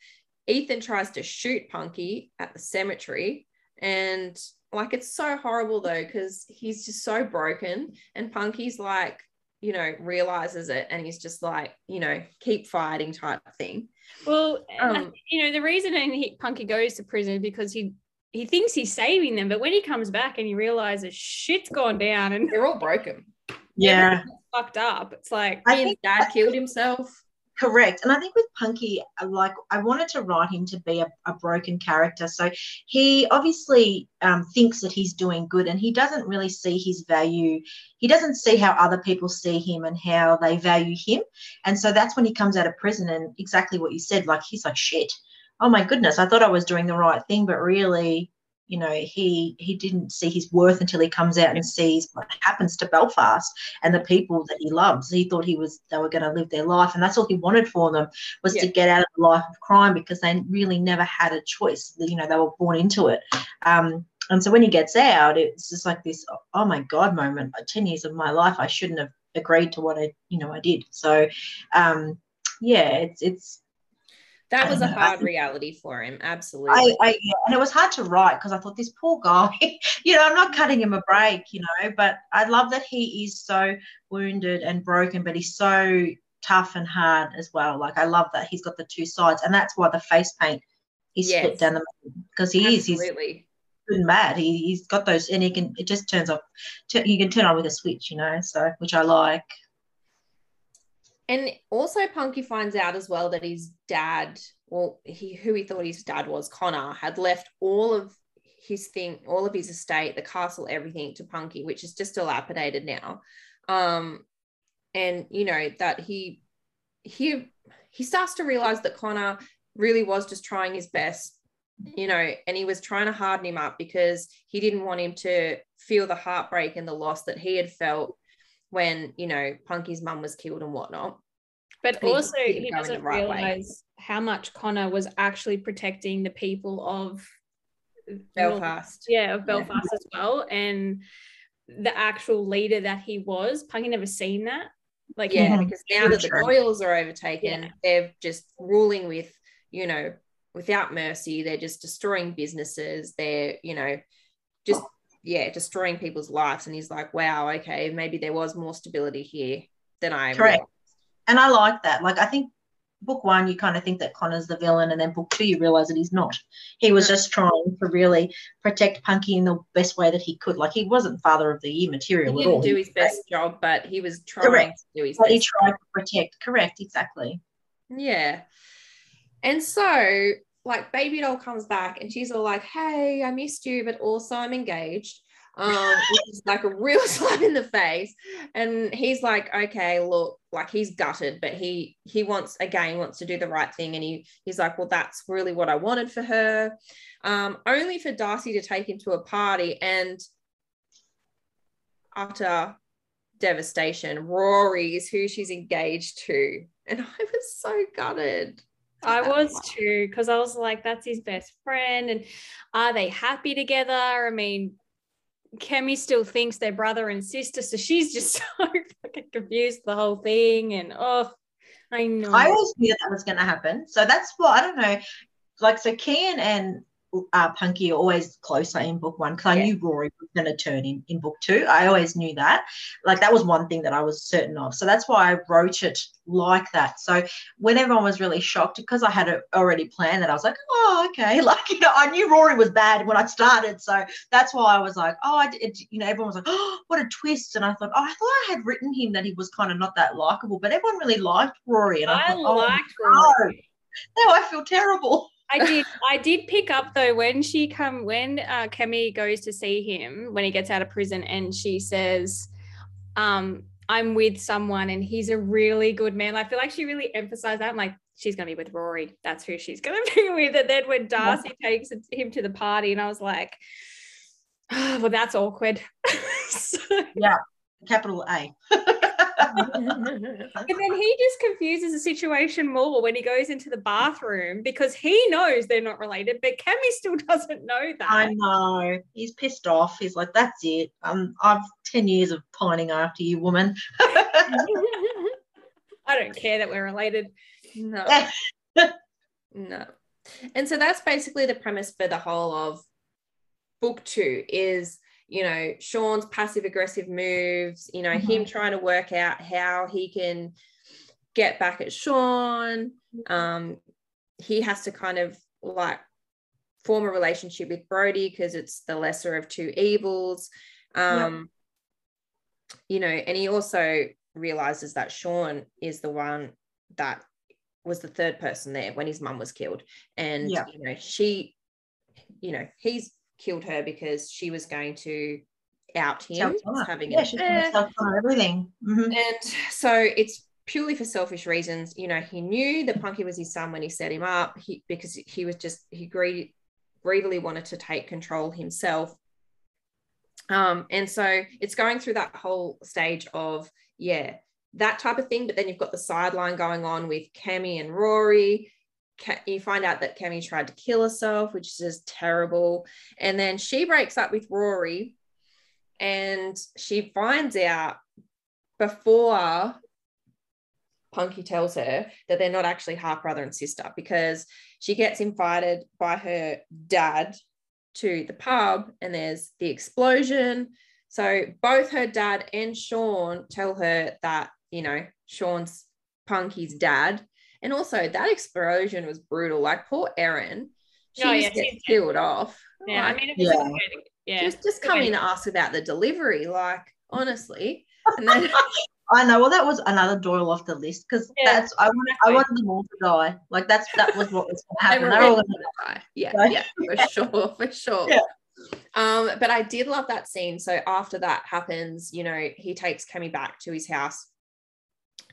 Ethan tries to shoot Punky at the cemetery. And like it's so horrible though, because he's just so broken. And Punky's like, you know, realizes it and he's just like, you know, keep fighting type thing. well, Um, you know, the reason he, Punky goes to prison is because he he thinks he's saving them, but when he comes back and he realizes shit's gone down and They're all broken. yeah. *laughs* fucked up, it's like I His think dad killed himself. Correct. And I think with Punky, uh, like I wanted to write him to be a, a broken character. So he obviously um, thinks that he's doing good and he doesn't really see his value. He doesn't see how other people see him and how they value him. And so that's when he comes out of prison and exactly what you said, like he's like, shit. Oh my goodness, I thought I was doing the right thing, but really, you know, he he didn't see his worth until he comes out and sees what happens to Belfast and the people that he loves. He thought he was they were going to live their life, and that's all he wanted for them was to get out of the life of crime because they really never had a choice. You know, they were born into it. Um, and so when he gets out, it's just like this oh my god moment. Ten years of my life, I shouldn't have agreed to what I you know I did. So um, yeah, it's it's That was a *laughs* hard reality for him. Absolutely. I, I yeah, and it was hard to write because I thought this poor guy, *laughs* you know, I'm not cutting him a break, you know, but I love that he is so wounded and broken, but he's so tough and hard as well. Like I love that he's got the two sides, and that's why the face paint is Yes. split down the middle because he is he's Absolutely. good and bad. He he's got those, and he can it just turns off. He can turn on with a switch, you know, so which I like. And also, Punky finds out as well that his dad, well, he who he thought his dad was, Connor, had left all of his thing, all of his estate, the castle, everything to Punky, which is just dilapidated now. Um, and you know that he he he starts to realize that Connor really was just trying his best you know, and he was trying to harden him up because he didn't want him to feel the heartbreak and the loss that he had felt when, you know, Punky's mum was killed and whatnot. But And also, he go in the doesn't right way. realize how much Connor was actually protecting the people of Belfast. yeah, of Belfast as well, and the actual leader that he was. Punky never seen that. Like, Yeah, Mhm. because now that the. Doyles are overtaken, Yeah. they're just ruling with, you know, without mercy. They're just destroying businesses. They're, you know, just yeah, destroying people's lives. And he's like, wow, okay, maybe there was more stability here than I Correct. realized. And I like that. Like, I think book one, you kind of think that Connor's the villain, and then book two, you realize that he's not. He was Mhm. just trying to really protect Punky in the best way that he could. Like, he wasn't father of the year He material at all. didn't do his He- best job, but he was trying Correct. to do his best. But he best. tried to protect. Correct, exactly. Yeah. And so, like, baby doll comes back and she's all like, Hey, I missed you, but also I'm engaged. Um, which is like a real *laughs* slap in the face. And he's like, Okay, look, like he's gutted, but he he wants again wants to do the right thing. And he he's like, Well, that's really what I wanted for her. Um, only for Darcy to take him to a party and utter devastation. Rory is who she's engaged to. And I was so gutted. I was part. too, because I was like, that's his best friend. And are they happy together? I mean, Cami still thinks they're brother and sister. So she's just *laughs* so fucking confused the whole thing. And oh, I know. I always knew that was going to happen. So that's what I don't know. Like, so Kian and uh, Punky always closer in book one because I Yeah. knew Rory was going to turn in in book two. I always knew that. Like, that was one thing that I was certain of. So that's why I wrote it like that. So when everyone was really shocked, because I had it already planned that, I was like, oh, okay. *laughs* Like, you know, I knew Rory was bad when I started. So that's why I was like, oh, I did, you know, everyone was like, oh, what a twist. And I thought, oh, I thought I had written him that he was kind of not that likable, but everyone really liked Rory. And I, I thought, oh, liked no. Rory. now I feel terrible. I did. I did pick up though when she come when uh, Cami goes to see him when he gets out of prison, and she says, um, "I'm with someone, and he's a really good man." I feel like she really emphasized that. I'm like, she's gonna be with Rory. That's who she's gonna *laughs* be with. And then when Darcy takes him to the party, and I was like, oh, "Well, that's awkward." *laughs* So- Capital A. *laughs* But then he just confuses the situation more when he goes into the bathroom because he knows they're not related, but Cami still *laughs* doesn't know that. I know. He's pissed off. He's like, that's it. Um, I've 10 years of pining after you, woman. *laughs* I don't care that we're related. no. *laughs* No. And so that's basically the premise for the whole of book two is, you know, Sean's passive aggressive moves, you know, him trying to work out how he can get back at Sean. Um, he has to kind of like form a relationship with Brody because it's the lesser of two evils. Um, you know, and he also realizes that Sean is the one that was the third person there when his mum was killed. And, Yeah. you know, she, you know, he's killed her because she was going to out him having yeah, an she's to everything. Mhm. And so it's purely for selfish reasons. You know, he knew that Punky was his son when he set him up he, because he was just, he greed, greedily wanted to take control himself. Um, and so it's going through that whole stage of, yeah, that type of thing. But then you've got the sideline going on with Cami and Rory. You find out that Cami tried to kill herself, which is just terrible. And then she breaks up with Rory and she finds out before Punky tells her that they're not actually half brother and sister because she gets invited by her dad to the pub and there's the explosion. So both her dad and Sean tell her that, you know, Sean's Punky's dad. And also that explosion was brutal. Like poor Erin, she Oh, just yeah, gets she's dead. killed off. Yeah, I mean, if it's Yeah. a good- yeah. just just come in and ask about the delivery, like honestly. And then *laughs* I know. Well, that was another Doyle off the list because Yeah, that's I wanted I wanted them all to die. Like that's that was what was going to they happen. were They're all gonna gonna die. Yeah, Right. yeah, *laughs* for sure, for sure. Yeah. Um, but I did love that scene. So after that happens, you know, he takes Cami back to his house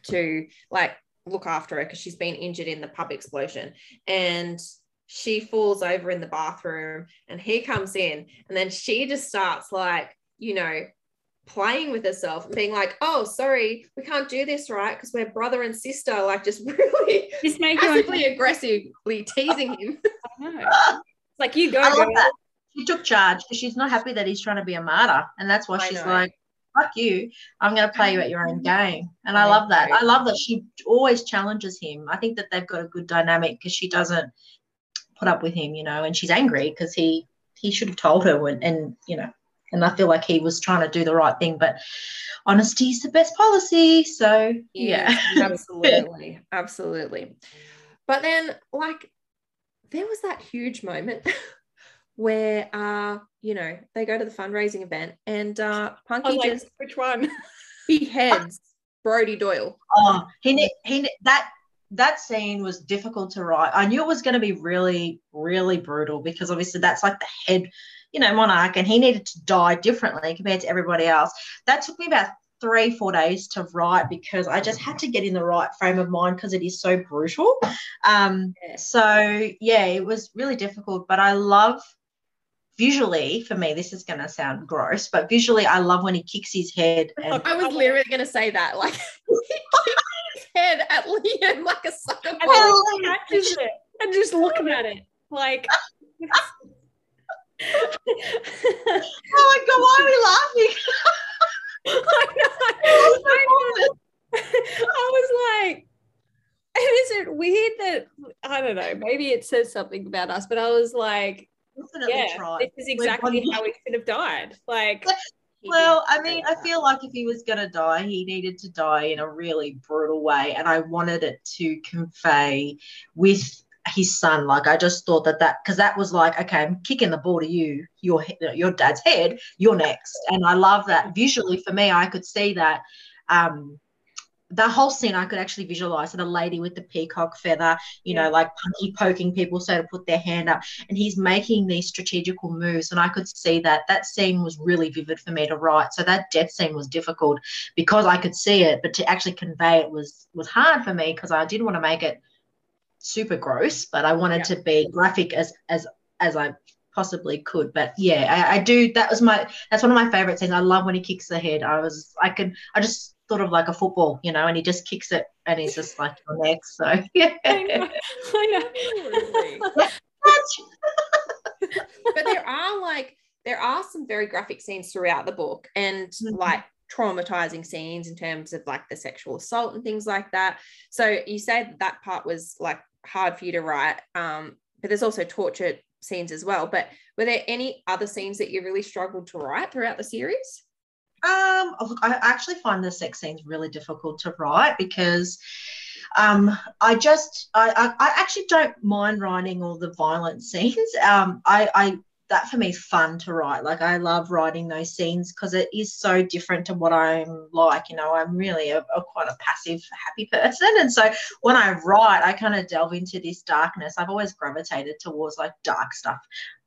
to like look after her because she's been injured in the pub explosion. And she falls over in the bathroom and he comes in and then she just starts like you know playing with herself and being like oh sorry we can't do this right because we're brother and sister like just *laughs* really Just make passively aggressively teasing him *laughs* It's like you go. I love girl. that. She took charge because she's not happy that he's trying to be a martyr. And that's why I she's know. like, fuck you. I'm going to play you at your own game. And I love that. I love that she always challenges him. I think that they've got a good dynamic because she doesn't put up with him, you know, and she's angry because he he should have told her when and you know and I feel like he was trying to do the right thing, but honesty is the best policy. So yeah. Yes, absolutely *laughs* absolutely but then like there was that huge moment where uh you know they go to the fundraising event and uh punky like, just which one? *laughs* beheads brody doyle Oh, he ne- he that that scene was difficult to write. I knew it was going to be really really brutal because obviously that's like the head, you know, monarch, and he needed to die differently compared to everybody else. That took me about three four days to write because I just had to get in the right frame of mind because it is so brutal. Um, Yeah. so yeah, it was really difficult, but I love. Visually, for me, this is going to sound gross, but visually, I love when he kicks his head *laughs* and i was oh. literally going to say that like *laughs* his head at liam like a sucker And ball. then catches it and just looking at it like. *laughs* oh my god, why are we laughing? I know. I was like, is it weird that I don't know? Maybe it says something about us, but I was like, Definitely yeah, try. this is exactly how he should have died. Like, Well, I mean. I feel like if he was going to die, he needed to die in a really brutal way. And I wanted it to convey with his son. Like, I just thought that that, because that was like, okay, I'm kicking the ball to you, your, your dad's head, you're next. And I love that visually for me, I could see that. Um, the whole scene I could actually visualize so the lady with the peacock feather, you know, like Punky poking people so to put their hand up, and he's making these strategical moves, and I could see that. That scene was really vivid for me to write. So that death scene was difficult because I could see it, but to actually convey it was was hard for me because I didn't want to make it super gross, but I wanted to be graphic as as as I possibly could. But yeah, I, I do. That was my that's one of my favorite scenes. I love when he kicks the head. I was I could I just thought of like a football, you know, and he just kicks it and he's just like you're next. So *laughs* yeah. *laughs* I know. *laughs* I know. but there are like there are some very graphic scenes throughout the book and Mhm. like traumatizing scenes in terms of like the sexual assault and things like that so you said that part was like hard for you to write um but there's also torture scenes as well but were there any other scenes that you really struggled to write throughout the series Um, look, I actually find the sex scenes really difficult to write because um, I just I, I, I actually don't mind writing all the violent *laughs* scenes. Um, I, I that for me is fun to write. Like I love writing those scenes because it is so different to what I'm like. You know, I'm really a, a quite a passive, happy person, and so when I write, I kind of delve into this darkness. I've always gravitated towards like dark stuff.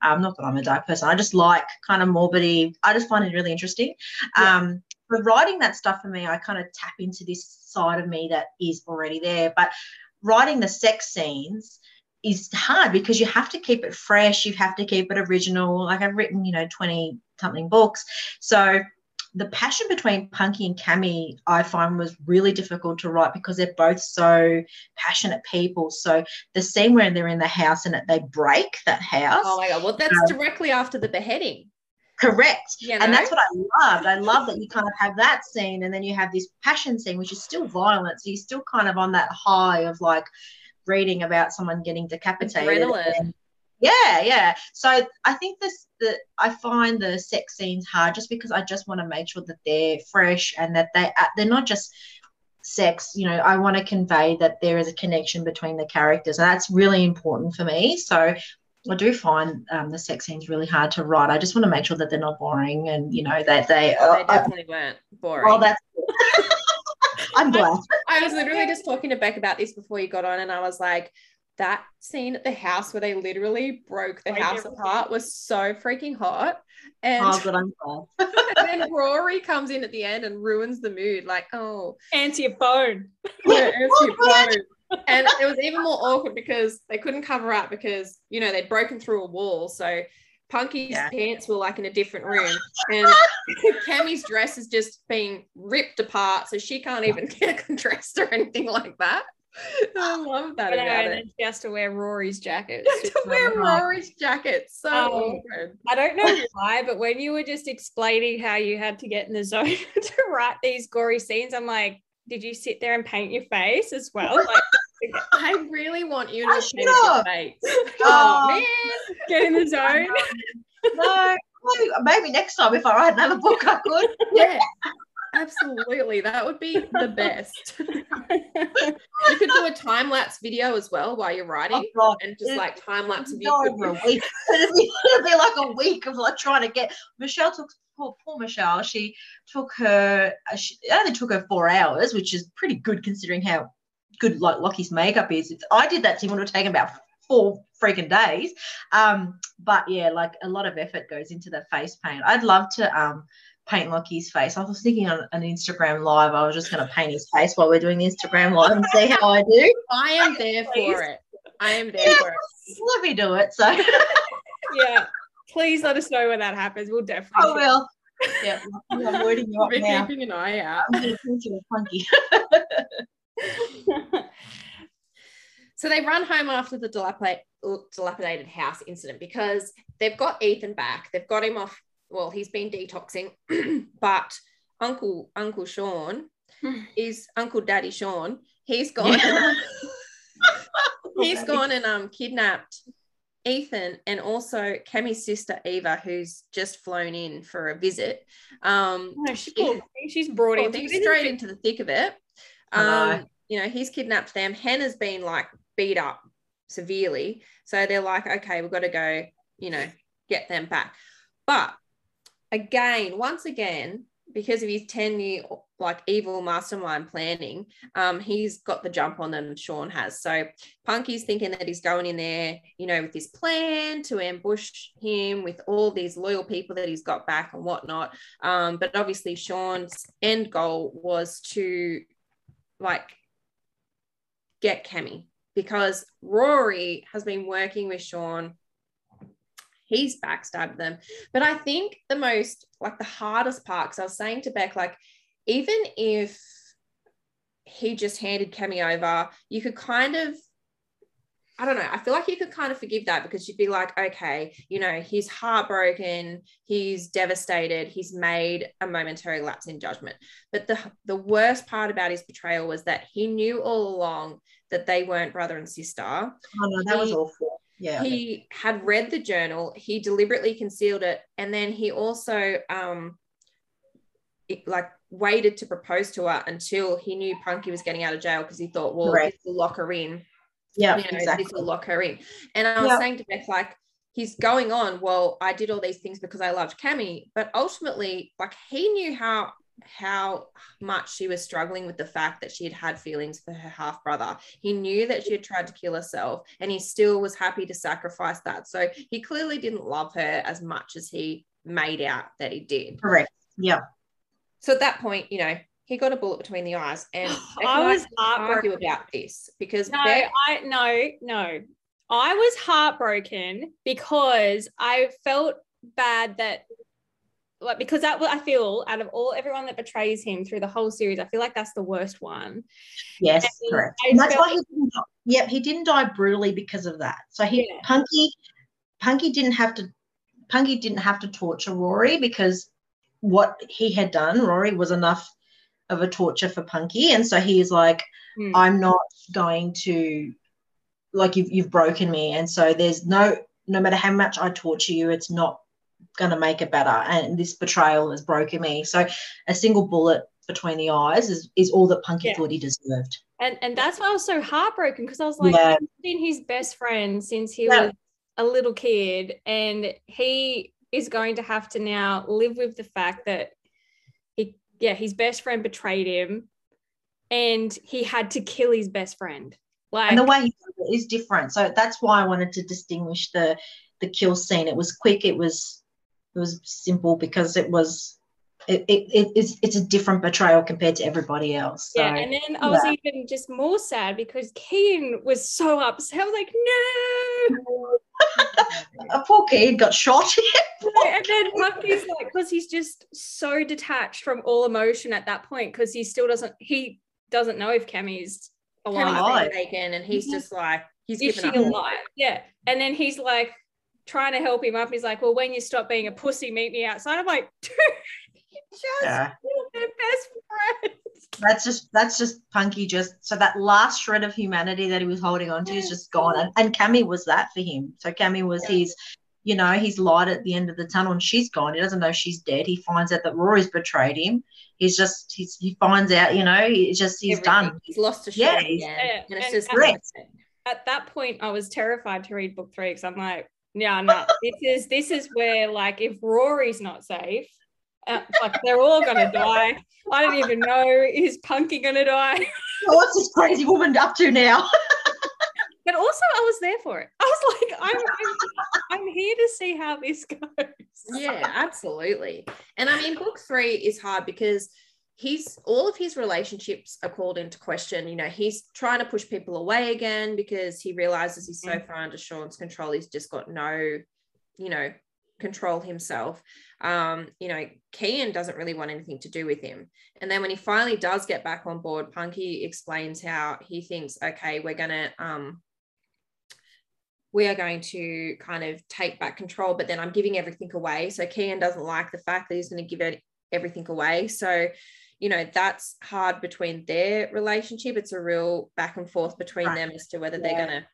Um, not that I'm a dark person. I just like kind of morbidy. I just find it really interesting. Yeah. Um, but writing that stuff for me, I kind of tap into this side of me that is already there. But writing the sex scenes is hard because you have to keep it fresh. You have to keep it original. Like I've written, you know, 20 something books. So the passion between Punky and Cami, I find was really difficult to write because they're both so passionate people. So the scene where they're in the house and they break that house, oh my god well that's Um, directly after the beheading correct. you know? And that's what I loved. I love that you kind of have that scene and then you have this passion scene, which is still violent. So you're still kind of on that high of like reading about someone getting decapitated. Adrenaline. Yeah, yeah. So I think this the I find the sex scenes hard just because I just want to make sure that they're fresh and that they uh, they're not just sex. You know, I want to convey that there is a connection between the characters, and that's really important for me. So I do find um, the sex scenes really hard to write. I just want to make sure that they're not boring and you know that they. Oh, they uh, definitely weren't boring well, that's. *laughs* I'm glad. *laughs* I was literally just talking to Beck about this before you got on, and I was like, that scene at the house where they literally broke the Break house apart was so freaking hot. And, Oh, but I'm glad. *laughs* and then Rory comes in at the end and ruins the mood. Like, oh, Answer your phone. *laughs* yeah, answer your phone. and it was even more awkward because they couldn't cover up because you know they'd broken through a wall. So Punky's Yeah. pants were like in a different room, and *laughs* Cami's dress is just being ripped apart, so she can't even *laughs* get undressed or anything like that. I love that I know, about and it. then she has to wear Rory's jacket. to wear Rory's jacket, so um, awkward. I don't know *laughs* why, but when you were just explaining how you had to get in the zone to write these gory scenes, I'm like, did you sit there and paint your face as well? Like, I really want you to your face. *laughs* Oh. Oh man. get in the zone. no, maybe, next time if I write another book, I could. Yeah, absolutely. That would be the best. *laughs* you could do a time lapse video as well while you're Oh, writing God. and just like time lapse of you. Over a week. *laughs* It'd be, it'd be like a week of like trying to get. Michelle took poor, poor Michelle. She took her. uh, She, it only took her four hours, which is pretty good considering how good like Lochie's makeup is. It's, I did that to him. It would have taken about four freaking days. Um, but yeah, like a lot of effort goes into the face paint. I'd love to um paint Lochie's face. I was thinking on an Instagram live, I was just going to paint his face while we're doing the Instagram live and see how I do. I am there Please. for it. I am there for it. Let me do it. So *laughs* yeah. Please let us know when that happens. We'll definitely. I will. *laughs* Yeah, I'm wording you up now. keeping an eye out. I'm going to print you a funky. *laughs* *laughs* So they run home after the dilapidate, dilapidated house incident because they've got Ethan back. They've got him off. Well, he's been detoxing, *clears throat* but Uncle Uncle Sean *laughs* is Uncle Daddy Sean. He's gone. *laughs* he's gone and um kidnapped Ethan and also Cami's sister Eva, who's just flown in for a visit. Um, No, she poor she's brought in straight into the thick of it. Um, you know, he's kidnapped them. Hannah's been like beat up severely. So they're like, okay, we've got to go, you know, get them back. But again, once again, because of his 10 year like evil mastermind planning, um, he's got the jump on them, Sean has. So Punky's thinking that he's going in there, you know, with this plan to ambush him with all these loyal people that he's got back and whatnot. Um, but obviously, Sean's end goal was to like get Cami because Rory has been working with Sean. He's backstabbed them. But I think the most, like the hardest part, because I was saying to Beck, like, even if he just handed Cami over, you could kind of I don't know. I feel like you could kind of forgive that because you'd be like, okay, you know, he's heartbroken, he's devastated, he's made a momentary lapse in judgment. But the the worst part about his betrayal was that he knew all along that they weren't brother and sister. Oh no, that was awful. Yeah. He had read the journal, he deliberately concealed it, and then he also um it, like waited to propose to her until he knew Punky was getting out of jail because he thought, well, this will lock her in yeah, you know, exactly. this will lock her in. And I was Yeah. saying to Beth, like, he's going on, well, I did all these things because I loved Cami, but ultimately, like, he knew how how much she was struggling with the fact that she had had feelings for her half brother. He knew that she had tried to kill herself and he still was happy to sacrifice that. So he clearly didn't love her as much as he made out that he did. Correct. Yeah. So at that point, you know, he got a bullet between the eyes and *gasps* I was argue heartbroken. about this because No, Beck I no, no. I was heartbroken because I felt bad that like because that I feel out of all everyone that betrays him through the whole series, I feel like that's the worst one. Yes, And correct. And that's felt- why he didn't die. Yep, he didn't die brutally because of that. So he Yeah. Punky Punky didn't have to Punky didn't have to torture Rory because what he had done, Rory, was enough of a torture for Punky. And so he's like, Hmm. I'm not going to like you've you've broken me. And so there's no no matter how much I torture you, it's not gonna make it better. And this betrayal has broken me. So a single bullet between the eyes is, is all that Punky Yeah. thought he deserved. And and that's why I was so heartbroken because I was like, Yeah. been his best friend since he Yeah. was a little kid, and he is going to have to now live with the fact that yeah, his best friend betrayed him, and he had to kill his best friend. Like, and the way he did it is different. So that's why I wanted to distinguish the the kill scene. It was quick. It was it was simple because it was it, it, it it's, it's a different betrayal compared to everybody else. So, yeah, and then I was yeah. even just more sad because Kian was so upset. I was like, no. A poor kid got shot. *laughs* and then Punky's like, because he's just so detached from all emotion at that point, because he still doesn't he doesn't know if Cami's alive. Taken, and he's just like, he's is she alive? Yeah. And then he's like trying to help him up. He's like, Well, when you stop being a pussy, meet me outside. I'm like, *laughs* dude, you just yeah. Their best friends. That's just that's just Punky just so that last shred of humanity that he was holding on to is just gone. And, and Cami was that for him. So Cami was yeah. his you know, he's light at the end of the tunnel and she's gone. He doesn't know she's dead. He finds out that Rory's betrayed him. He's just, he's, he finds out, you know, he's just, he's Everything. done. He's lost a shot. Yeah. Yeah. And it's just at, at that point, I was terrified to read book three because I'm like, yeah, no, *laughs* this is, this is where, like, if Rory's not safe, like they're all gonna die. I don't even know is Punky gonna die. *laughs* What's this crazy woman up to now? *laughs* but also I was there for it. *laughs* I was like, I'm, I'm, I'm here to see how this goes. yeah, absolutely. And I mean, book three is hard because he's all of his relationships are called into question. You know, he's trying to push people away again because he realizes he's so mm. far under Sean's control. He's just got no, you know, control himself. Um, you know, Kian doesn't really want anything to do with him. And then when he finally does get back on board, Punky explains how he thinks, okay, we're gonna um we are going to kind of take back control, but then I'm giving everything away. So Kian doesn't like the fact that he's going to give everything away. So, you know, that's hard between their relationship. It's a real back and forth between right. them as to whether yeah. they're going to.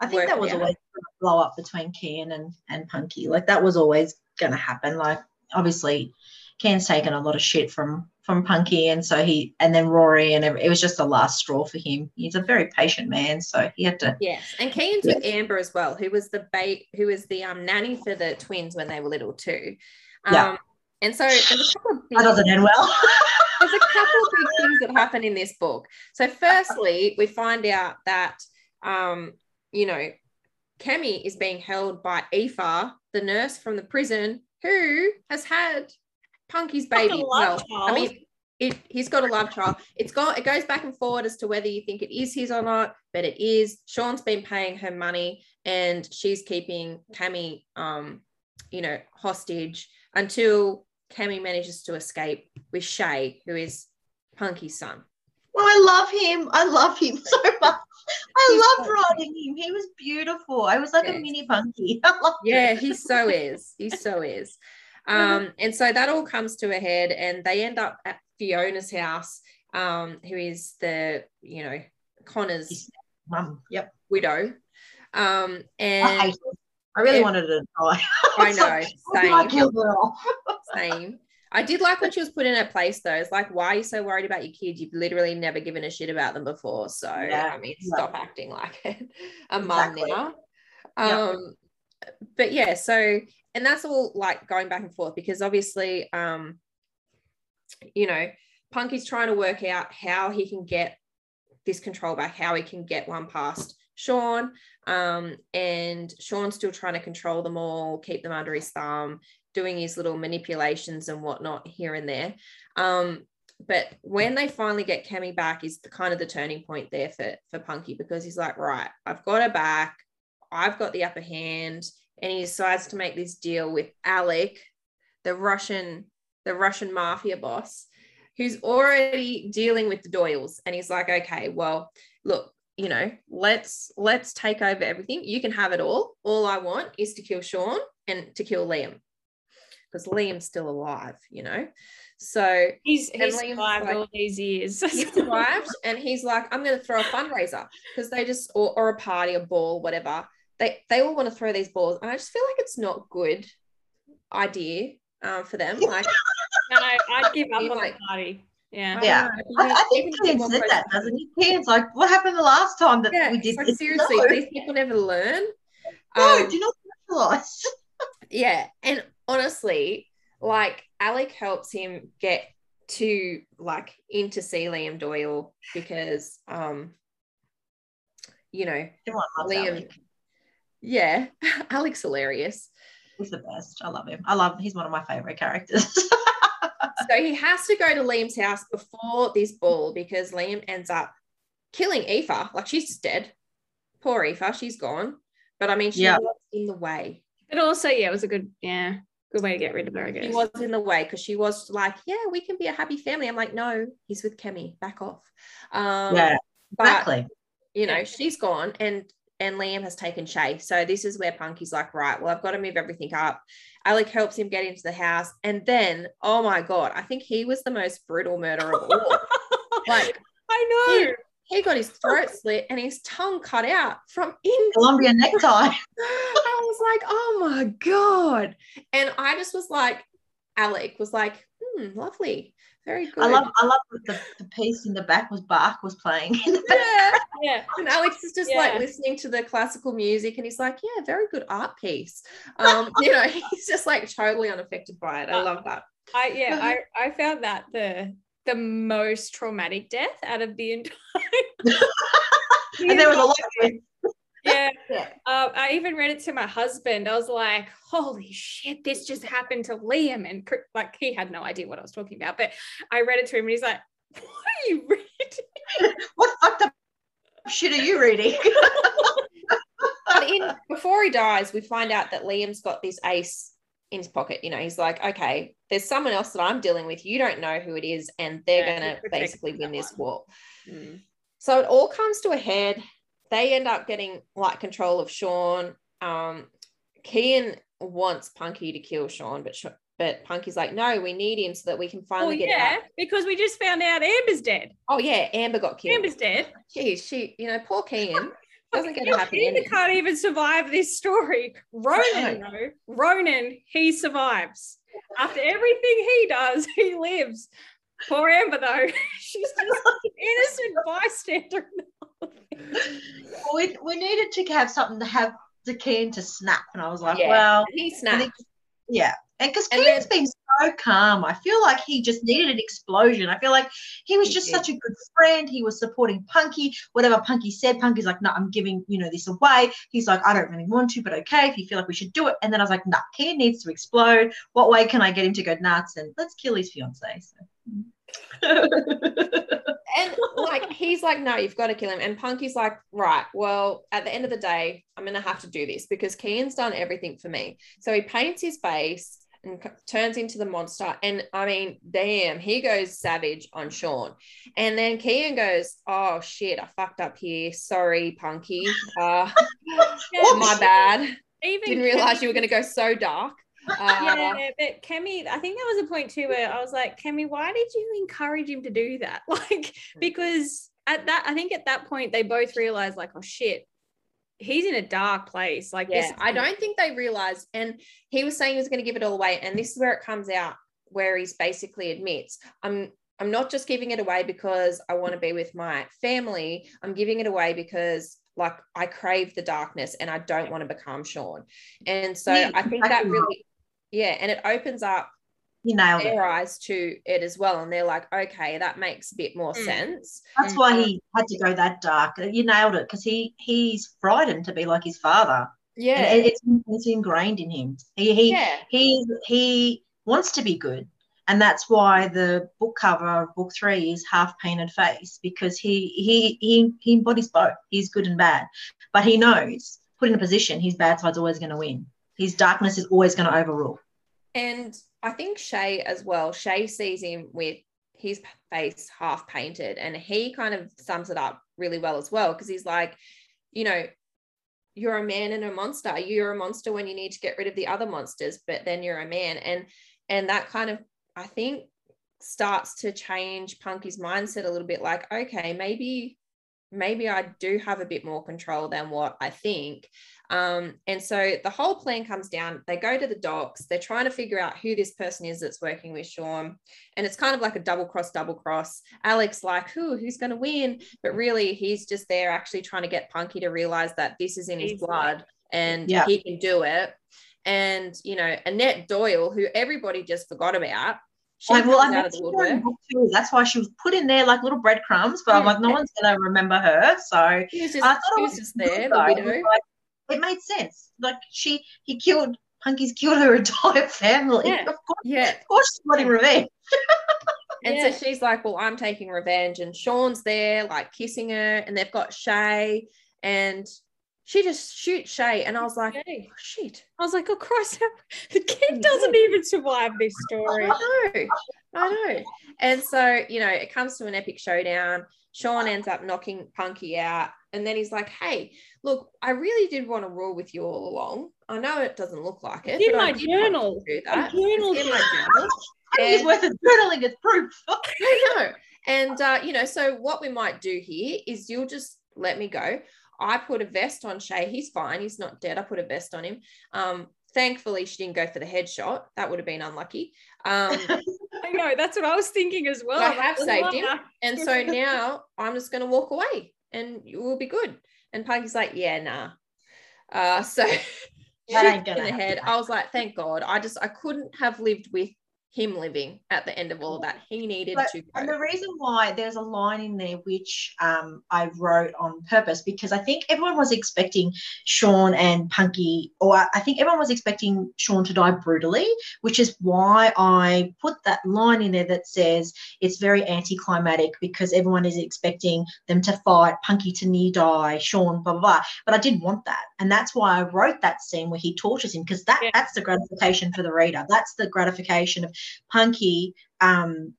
I think that was always blow up between Kian and, and Punky. Like that was always going to happen. Like obviously, Kian's taken a lot of shit from from Punky, and so he and then Rory, and it was just the last straw for him. He's a very patient man, so he had to. Yes, and Kian's yeah. with Amber as well, who was the bait, who was the um nanny for the twins when they were little too. Um, yeah. And so there's a couple of *sighs* things, that doesn't end well. *laughs* there's a couple of big things that happen in this book. So firstly, we find out that um, you know, Cami is being held by Aoife, the nurse from the prison, who has had Punky's baby. Well, child. I mean, it, he's got a love child. It's got it goes back and forward as to whether you think it is his or not, but it is. Sean's been paying her money and she's keeping Cami um, you know, hostage until Cami manages to escape with Shay, who is Punky's son. Well, I love him. I love him *laughs* so much. *laughs* I love riding him. He was beautiful. I was like a mini Punky. *laughs* yeah, he so is. He so is. *laughs* Um, and so that all comes to a head, and they end up at Fiona's house, um, who is the you know Connor's mum, yep, widow. Um, and I, I really wanted to die. I know, same. I killed her off. same. I did like when she was put in her place though. It's like, why are you so worried about your kids? You've literally never given a shit about them before. So yeah, I mean, stop yeah. acting like it. *laughs* a mum now. Um, but yeah, so and that's all like going back and forth because obviously um you know punky's trying to work out how he can get this control back how he can get one past sean um and sean's still trying to control them all keep them under his thumb doing his little manipulations and whatnot here and there um but when they finally get Cami back is the kind of the turning point there for for Punky because he's like, right, I've got her back, I've got the upper hand and he decides to make this deal with Alec, the Russian, the Russian mafia boss, who's already dealing with the Doyles. And he's like, okay, well, look, you know, let's let's take over everything. You can have it all. All I want is to kill Sean and to kill Liam. Because Liam's still alive, you know. So he's, he's survived like, all these years. he's *laughs* survived, and he's like, I'm going to throw a fundraiser because they just or, or a party, a ball, whatever they they all want to throw these balls, and I just feel like it's not good idea um, for them. Like, *laughs* no, I'd give up on like, the party. Yeah, yeah. I, I think Kian said that, doesn't he? Kian's like, what happened the last time that yeah, we did like, Seriously, no. these people never learn. *laughs* No, um, do not realize. yeah, and honestly, like Alec helps him get to like into see Liam Doyle because um you know Liam Alec. Yeah, *laughs* Alex hilarious. He's the best. I love him. I love. He's one of my favorite characters. *laughs* so he has to go to Liam's house before this ball because Liam ends up killing Aoife. Like she's just dead. Poor Aoife, she's gone. But I mean, she Yeah. was in the way. But also, yeah, it was a good, yeah, good way to get rid of her, I guess. She was in the way because she was like, yeah, we can be a happy family. I'm like, no, he's with Cami. Back off. Um, yeah, but exactly. you know, Yeah. she's gone and and Liam has taken Shay. So this is where Punky's like, right, well, I've got to move everything up. Alec helps him get into the house. And then, oh my God, I think he was the most brutal murderer of all. *laughs* like I know. He got his throat slit and his tongue cut out from in. Columbia necktie. *laughs* I was like, oh my God. And I just was like, Alec was like, hmm, lovely. Very good. I love, I love that the, the piece in the back was Bach was playing. In the back. yeah. Yeah. And Alex is just like listening to the classical music and he's like, yeah, very good art piece. Um, you know, *laughs* he's just like totally unaffected by it. I love that. I yeah, *laughs* I, I found that the the most traumatic death out of the entire *laughs* and there was a lot of *laughs* yeah. Yeah. Um, I even read it to my husband. I was like, "Holy shit, this just happened to Liam!" And like, he had no idea what I was talking about. But I read it to him, and he's like, *laughs* "What are you reading?" what fucked up shit are you reading? But in before he dies, we find out that Liam's got this ace in his pocket. You know, he's like, okay, there's someone else that I'm dealing with. You don't know who it is, and they're Yeah, gonna basically win this someone. war. So it all comes to a head. They end up getting like control of Sean. Um, Kian wants Punky to kill Sean, but Sh- but Punky's like, no, we need him so that we can Well, finally get yeah, because we just found out Amber's dead. Oh yeah, Amber got killed. Amber's dead. Jeez, she, you know, poor Kian *laughs* doesn't get a happy ending. can't even survive this story. Ronan, though, Ronan, he survives. After everything he does, he lives. Poor Amber, though, *laughs* she's just an innocent bystander. we, we needed to have something to have the Kian to snap. And I was like, Yeah. well, He snapped. think- yeah. And because Kian's been so calm, I feel like he just needed an explosion. I feel like he was just such a good friend. He was supporting Punky. Whatever Punky said, Punky's like, no, I'm giving, you know, this away. He's like, I don't really want to, but okay, if you feel like we should do it. And then I was like, nah, Keen needs to explode. What way can I get him to go nuts? And let's kill his fiance. So. *laughs* and like he's like, no, you've got to kill him. And Punky's like, right, well, at the end of the day, I'm gonna have to do this because Kian's done everything for me. So he paints his face and c- turns into the monster. And I mean, damn, he goes savage on Sean. And then Kian goes, oh shit, I fucked up here. Sorry, Punky. Uh, *laughs* my bad. Even Didn't realize you were gonna go so dark. Uh, yeah, but Cami, I think that was a point too where I was like, Cami, why did you encourage him to do that? *laughs* Like, because at that, I think at that point they both realized, like, oh shit, he's in a dark place. Like, Yeah, this, I don't think they realized. And he was saying he was going to give it all away. And this is where it comes out, where he's basically admits, I'm I'm not just giving it away because I want to be with my family. I'm giving it away because like I crave the darkness and I don't want to become Sean. And so Yeah, I think that really, yeah, and it opens up you nailed it. their eyes to it as well. And they're like, okay, that makes a bit more Mm. sense. That's why he had to go that dark. You nailed it because he he's frightened to be like his father. Yeah. And it- it's, it's ingrained in him. He he yeah. he he wants to be good, and that's why the book cover of book three is half painted face because he he he he embodies both. He's good and bad, but he knows put in a position his bad side's always going to win. His darkness is always going to overrule. And I think Shay as well, Shay sees him with his face half painted and he kind of sums it up really well as well because he's like, you know, you're a man and a monster. You're a monster when you need to get rid of the other monsters, but then you're a man. And and that kind of I think starts to change Punky's mindset a little bit like, okay, maybe maybe I do have a bit more control than what I think. Um, and so the whole plan comes down. They go to the docks. They're trying to figure out who this person is that's working with Sean. And it's kind of like a double cross, double cross. Alex, like, who, who's going to win? But really, he's just there actually trying to get Punky to realize that this is in his blood and Yeah. he can do it. And, you know, Annette Doyle, who everybody just forgot about, she Like, well, I out of the woodwork. book two. That's why she was put in there like little breadcrumbs. But I'm Mm. like, no one's to remember her. So She was just, I thought it was just there, the It widow. like- it made sense. Like she, he killed Punky's killed her *laughs* entire family. Yeah. Of course, Yeah. of course she's wanting revenge. And Yeah. so she's like, Well, I'm taking revenge. And Sean's there, like kissing her, and they've got Shay, and she just shoots Shay. And I was like, Okay. oh, shit. I was like, oh Christ, the kid *laughs* doesn't even survive this story. I know. I know. And so, you know, it comes to an epic showdown. Sean ends up knocking Punky out. And then he's like, hey, look, I really did want to rule with you all along. I know it doesn't look like it. It's in but my did want journal. Do that. journal's It's in my journal. *laughs* Punky's And- worth a journaling as proof. *laughs* I know. And uh, you know, so what we might do here is you'll just let me go. I put a vest on Shay. He's fine. He's not dead. I put a vest on him. Um, thankfully, she didn't go for the headshot. That would have been unlucky. Um, *laughs* I know that's what I was thinking as well. I have saved him. And so *laughs* now I'm just going to walk away, and you will be good. And Punky's like, yeah, nah. Uh, so That *laughs* ain't gonna in the head. I was like, thank God. I just I couldn't have lived with him living at the end of all of that. He needed But- to go. And the reason why there's a line in there which um, I wrote on purpose because I think everyone was expecting Sean and Punky, or I- think everyone was expecting Sean to die brutally, which is why I put that line in there that says it's very anticlimactic because everyone is expecting them to fight, Punky to near die, Sean, blah, blah, blah. But I didn't want that. And that's why I wrote that scene where he tortures him because that, Yeah. that's the gratification for the reader. That's the gratification of Punky um,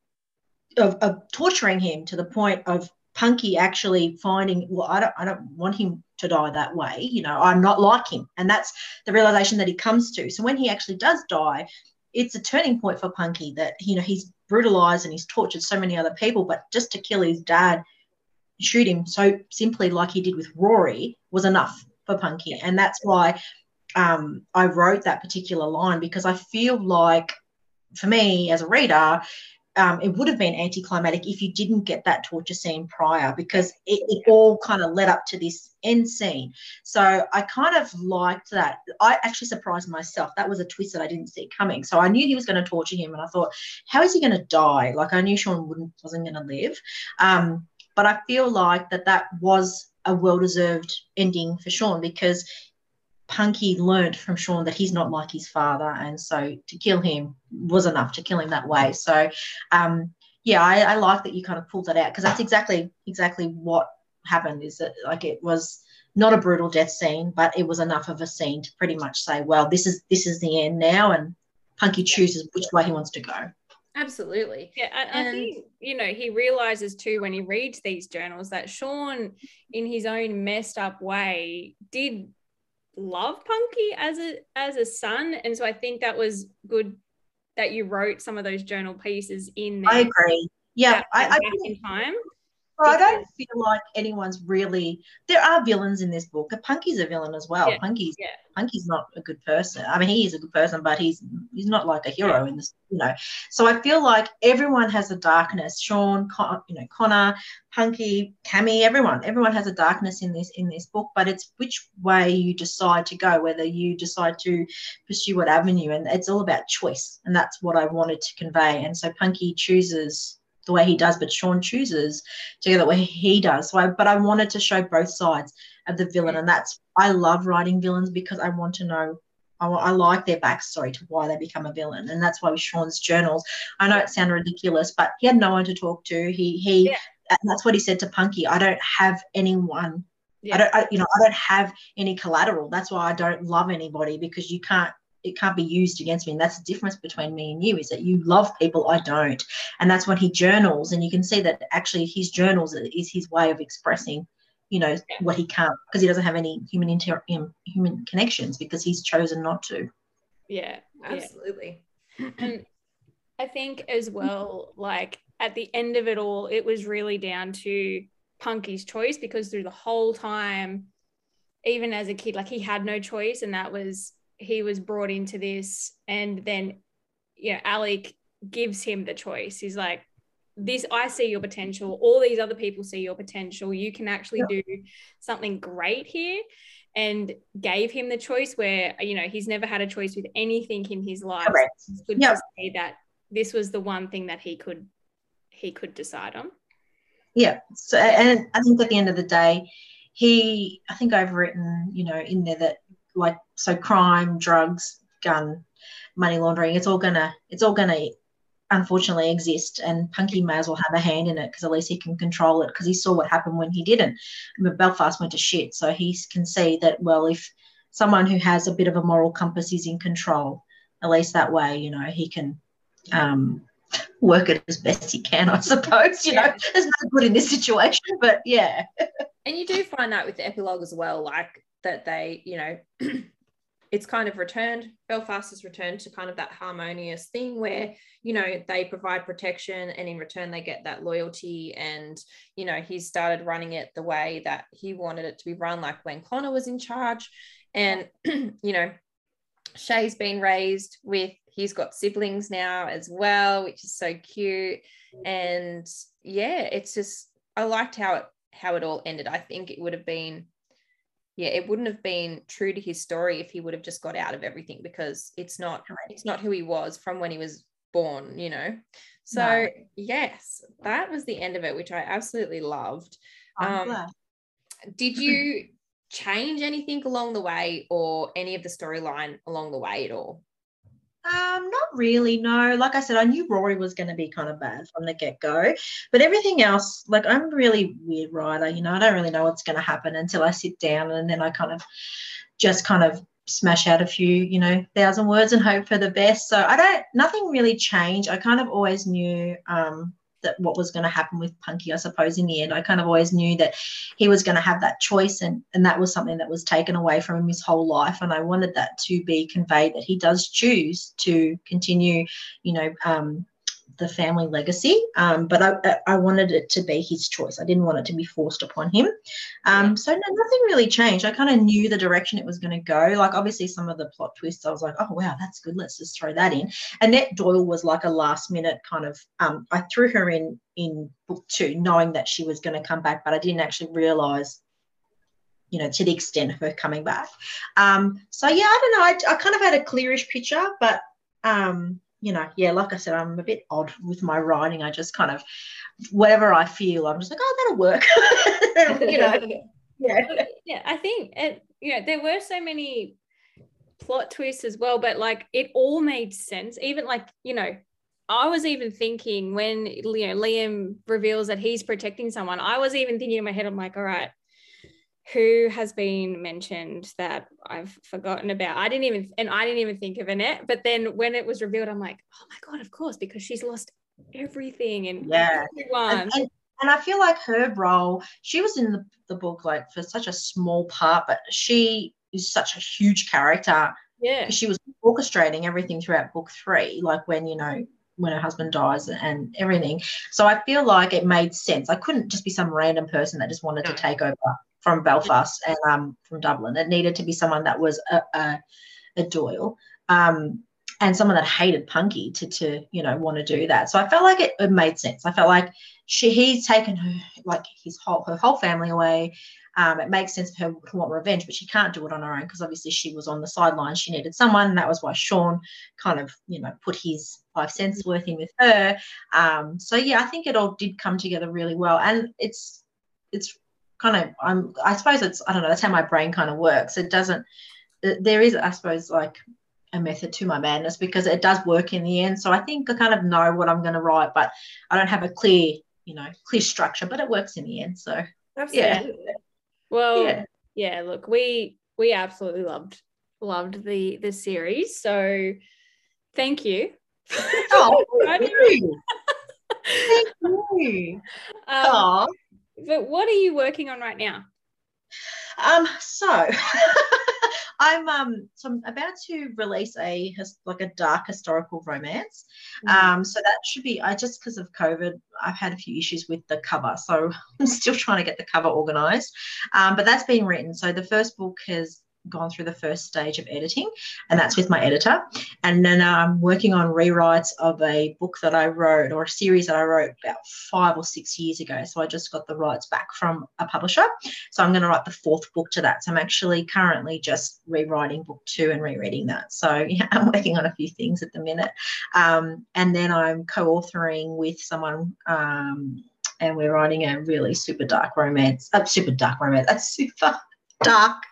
of, of torturing him to the point of Punky actually finding, well, I don't, I don't want him to die that way. You know, I'm not like him, and that's the realization that he comes to. So when he actually does die, it's a turning point for Punky that you know he's brutalized and he's tortured so many other people, but just to kill his dad, shoot him so simply like he did with Rory was enough for Punky, and that's why um, I wrote that particular line because I feel like for me as a reader, um, it would have been anticlimactic if you didn't get that torture scene prior because it, it all kind of led up to this end scene. So I kind of liked that. I actually surprised myself. That was a twist that I didn't see coming. So I knew he was going to torture him, and I thought, how is he going to die? Like I knew Sean wouldn't wasn't going to live. Um, but I feel like that that was a well-deserved ending for Sean because Punky learned from Sean that he's not like his father, and so to kill him was enough to kill him that way. So, um, yeah, I, I like that you kind of pulled that out because that's exactly exactly what happened. Is that like it was not a brutal death scene, but it was enough of a scene to pretty much say, well, this is this is the end now, and Punky chooses which way he wants to go. Absolutely. Yeah, I, I And- think you know he realizes too when he reads these journals that Sean, in his own messed up way, did love Punky as a as a son, and so I think that was good that you wrote some of those journal pieces in there. I agree. Yeah, I, went I, back in time. Well, I don't feel like anyone's really. There are villains in this book. Punky's a villain as well. Yeah, Punky's yeah. Punky's not a good person. I mean, he is a good person, but he's he's not like a hero in this, you know. So I feel like everyone has a darkness. Sean, Con, you know, Connor, Punky, Cami, everyone, everyone has a darkness in this in this book. But it's which way you decide to go, whether you decide to pursue what avenue, and it's all about choice. And that's what I wanted to convey. And so Punky chooses the way he does, but Sean chooses to go the way he does. So, I, but I wanted to show both sides of the villain, mm. and that's I love writing villains because I want to know. I, I like their backstory to why they become a villain, and that's why with Sean's journals. I know it sounded ridiculous, but he had no one to talk to. He he, Yeah. and that's what he said to Punky. I don't have anyone. Yeah. I don't, I, you know, I don't have any collateral. That's why I don't love anybody because you can't it can't be used against me. And that's the difference between me and you is that you love people, I don't. And that's when he journals, and you can see that actually his journals is his way of expressing, you know, what he can't because he doesn't have any human inter um, human connections because he's chosen not to. Yeah, yeah. Absolutely. and I think as well, like at the end of it all, it was really down to Punky's choice because through the whole time, even as a kid, like he had no choice, and that was he was brought into this, and then you know, Alec gives him the choice. He's like, This I see your potential, all these other people see your potential. You can actually do something great here. And gave him the choice where, you know, he's never had a choice with anything in his life Correct. it's good Yep. to say that this was the one thing that he could he could decide on. Yeah. So, and I think at the end of the day, he, I think I've written, you know, in there that like, so crime, drugs gun money laundering. It's all gonna it's all gonna unfortunately exist and Punky may as well have a hand in it because at least he can control it because he saw what happened when he didn't. But Belfast went to shit. So he can see that well if someone who has a bit of a moral compass is in control, at least that way, you know, he can um work it as best he can, I suppose. You yeah. know, there's no good in this situation, but yeah. and you do find that with the epilogue as well, like that they, you know, *clears throat* it's kind of returned, Belfast has returned to kind of that harmonious thing where, you know, they provide protection and in return they get that loyalty. And, you know, he started running it the way that he wanted it to be run, like when Connor was in charge. And, *clears throat* you know, Shay's been raised with he's got siblings now as well, which is so cute. And yeah, it's just I liked how it how it all ended. I think it would have been yeah, it wouldn't have been true to his story if he would have just got out of everything because it's not it's not who he was from when he was born, you know. So no. yes, that was the end of it, which I absolutely loved. Um, did you change anything along the way or any of the storyline along the way at all? Um, not really, no. Like I said, I knew Rory was going to be kind of bad from the get go, but everything else, like I'm really weird writer, you know, I don't really know what's going to happen until I sit down and then I kind of just kind of smash out a few, you know, thousand words and hope for the best. So I don't, nothing really changed. I kind of always knew, um, that what was going to happen with Punky, I suppose, in the end. I kind of always knew that he was going to have that choice, and, and that was something that was taken away from him his whole life. And I wanted that to be conveyed that he does choose to continue, you know, um, the family legacy. Um, but I, I wanted it to be his choice. I didn't want it to be forced upon him. Um, so no, nothing really changed. I kind of knew the direction it was going to go. Like obviously some of the plot twists, I was like, oh wow, that's good. Let's just throw that in. Annette Doyle was like a last minute kind of. Um, I threw her in in book two, knowing that she was going to come back, but I didn't actually realize you know, to the extent of her coming back. Um, so yeah, I don't know. I, I kind of had a clearish picture, but um, you know, yeah, like I said, I'm a bit odd with my writing. I just kind of, whatever I feel, I'm just like, oh, that'll work. *laughs* you know, *laughs* yeah. Yeah, I think it, you know, there were so many plot twists as well, but like it all made sense. Even like, you know, I was even thinking when you know Liam reveals that he's protecting someone, I was even thinking in my head, I'm like, all right, who has been mentioned that I've forgotten about. I didn't even, and I didn't even think of Annette. But then when it was revealed, I'm like, oh my God, of course, because she's lost everything and yeah. everyone. And, and, and I feel like her role, she was in the, the book like for such a small part, but she is such a huge character. Yeah. She was orchestrating everything throughout book three, like when, you know, when her husband dies and everything. So I feel like it made sense. I couldn't just be some random person that just wanted no. to take over from Belfast and um, from Dublin. It needed to be someone that was a, a, a Doyle um, and someone that hated Punky to, to you know want to do that. So I felt like it, it made sense. I felt like she he's taken her like his whole her whole family away. Um, it makes sense for her to want revenge, but she can't do it on her own because obviously she was on the sidelines. She needed someone, and that was why Sean kind of, you know, put his five cents worth in with her. Um, so yeah, I think it all did come together really well, and it's it's kind of I'm I suppose it's I don't know that's how my brain kind of works. It doesn't there is I suppose like a method to my madness because it does work in the end. So I think I kind of know what I'm going to write, but I don't have a clear you know clear structure, but it works in the end. So absolutely. Yeah. Well, yeah. yeah. Look, we we absolutely loved loved the the series. So thank you. Oh, *laughs* thank you. *laughs* thank you. Um, but what are you working on right now? Um, so *laughs* I'm um so I'm about to release a like a dark historical romance. Mm-hmm. Um, so that should be I just because of COVID, I've had a few issues with the cover, so *laughs* I'm still trying to get the cover organized. Um, but that's been written. So the first book has gone through the first stage of editing, and that's with my editor. And then I'm working on rewrites of a book that I wrote or a series that I wrote about five or six years ago. So I just got the rights back from a publisher. So I'm going to write the fourth book to that. So I'm actually currently just rewriting book two and rereading that. So *laughs* yeah, I'm working on a few things at the minute. Um, and then I'm co authoring with someone. Um, and we're writing a really super dark romance, uh, super dark romance, a super dark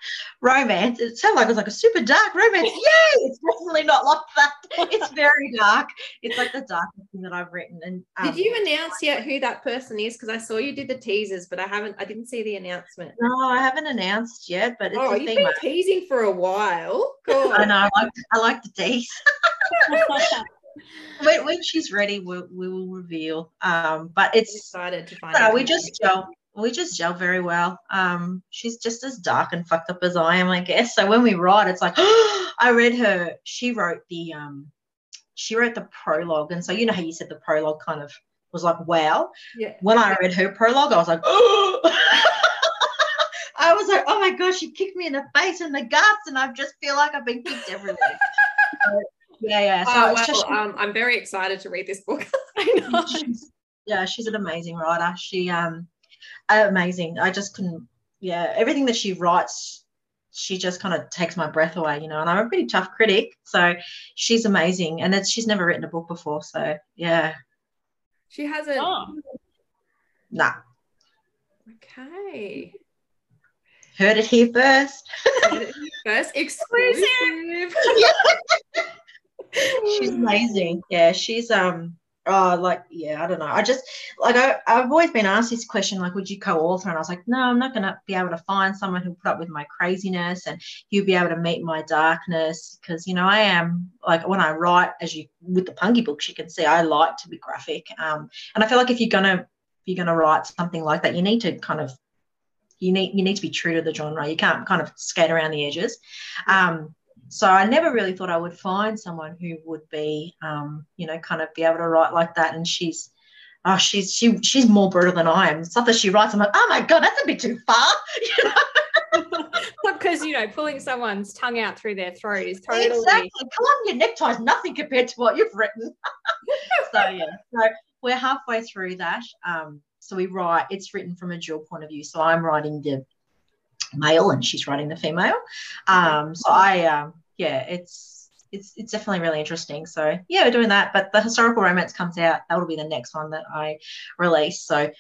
romance. It sounded like it was like a super dark romance. *laughs* Yay! It's definitely not like that. It's very dark. It's like the darkest thing that I've written. And um, did you announce yet who that person is? Because I saw you did the teasers, but I haven't. I didn't see the announcement. No, I haven't announced yet. But it's oh, you've been teasing for a while. God. *laughs* I know. I like. I like to tease. *laughs* when, when she's ready, we'll, we will reveal. Um, but it's I'm excited to find no, out. We just gel. We just gel very well. Um, she's just as dark and fucked up as I am, I guess. So when we write, it's like *gasps* I read her. She wrote the um, she wrote the prologue, and so you know how you said the prologue kind of was like wow. Yeah. When I read her prologue, I was like, oh. *gasps* I was like, oh my gosh, she kicked me in the face and the guts, and I just feel like I've been kicked everywhere. *laughs* yeah, yeah. So oh, well, just, um, I'm very excited to read this book. *laughs* I know. She's, yeah, she's an amazing writer. She um amazing. I just couldn't yeah, everything that she writes, she just kind of takes my breath away, you know. And I'm a pretty tough critic, so she's amazing. And it's she's never written a book before, so yeah. She hasn't. Oh. Nah. Okay. Heard it here first. Heard it here first, *laughs* exclusive. *laughs* she's amazing. Yeah, she's um oh like yeah i don't know. I just like I, i've always been asked this question like would you co-author? And i was like no i'm not going to be able to find someone who'll put up with my craziness and he'll be able to meet my darkness. Because you know i am like when i write as you with the punky books you can see i like to be graphic um and i feel like if you're gonna if you're gonna write something like that you need to kind of you need you need to be true to the genre. You can't kind of skate around the edges um so I never really thought I would find someone who would be, um, you know, kind of be able to write like that. And she's, oh, she's she she's more brutal than I am. Stuff that she writes, I'm like, oh my god, that's a bit too far. *laughs* because you know, pulling someone's tongue out through their throat is totally exactly. Come on, your necktie is nothing compared to what you've written. *laughs* so yeah, so we're halfway through that. Um, so we write. It's written from a dual point of view. So I'm writing the male and she's writing the female. Um, so I um, yeah, it's it's it's definitely really interesting. So yeah, we're doing that. But the historical romance comes out. That will be the next one that I release. So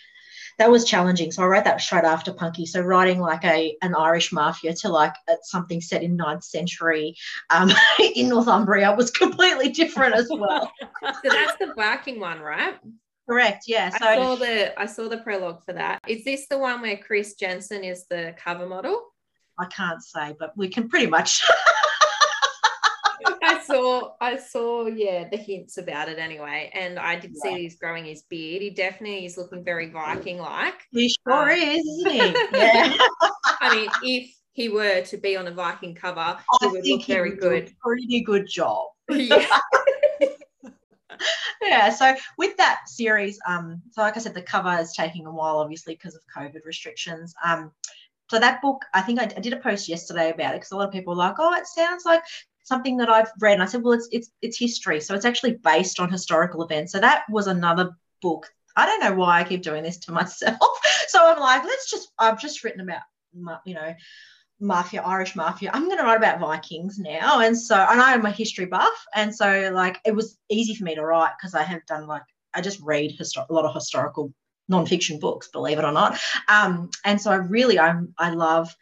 that was challenging. So I wrote that straight after Punky. So writing like a an Irish mafia to like something set in 9th century um, *laughs* in Northumbria was completely different as well. *laughs* so that's the barking one, right? Correct. Yeah. So I saw the I saw the prologue for that. Is this the one where Chris Jensen is the cover model? I can't say, but we can pretty much *laughs* saw I saw yeah the hints about it anyway, and I did see he's growing his beard. He definitely is looking very Viking like. He sure um, is, isn't he? *laughs* Yeah. I mean, if he were to be on a Viking cover, I he would look very would good. pretty good job. *laughs* *laughs* Yeah. yeah so with that series um so like i said the cover is taking a while obviously because of covid restrictions um so that book i think I, I did a post yesterday about it because a lot of people are like oh it sounds like something that I've read. And I said, well, it's it's it's history, so it's actually based on historical events. So that was another book. I don't know why I keep doing this to myself. *laughs* so I'm like, let's just. I've just written about, you know, mafia, Irish mafia. I'm going to write about Vikings now, and so and I'm a history buff, and so like it was easy for me to write because I have done like I just read a lot of historical nonfiction books, believe it or not. Um, and so I really I'm I love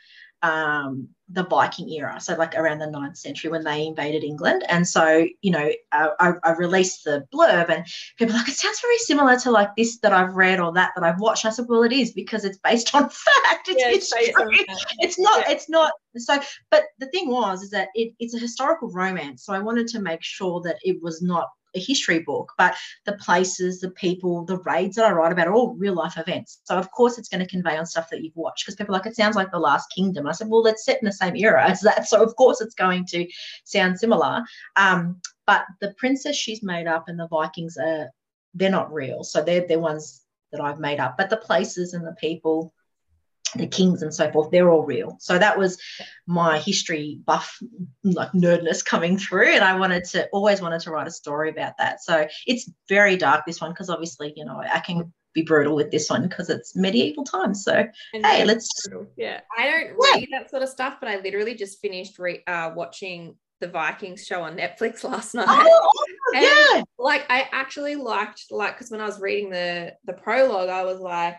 um, the Viking era, so like around the 9th century when they invaded England. And so, you know, uh, I, I, released the blurb, and people are like, it sounds very similar to like this that I've read or that that I've watched. I said, well, it is because it's based on *laughs* fact. It's, yeah, it's, it's, it's not. Yeah. It's not. So, but the thing was, is that it, it's a historical romance. So I wanted to make sure that it was not a history book, but the places, the people, the raids that I write about are all real life events. So of course it's going to convey on stuff that you've watched because people like it sounds like the Last Kingdom. I said, well, it's set in the same era as that, *laughs* so of course it's going to sound similar. Um, but the princess she's made up and the Vikings are they're not real, so they're they're ones that I've made up. But the places and the people the kings and so forth they're all real. So that was my history buff like nerdness coming through and i wanted to always wanted to write a story about that. So it's very dark this one because obviously you know i can be brutal with this one because it's medieval times. So and hey let's yeah. I don't read that sort of stuff but i literally just finished re- uh, watching the Vikings show on Netflix *laughs* last night. Oh, and, yeah. Like I actually liked like because when I was reading the the prologue, I was like,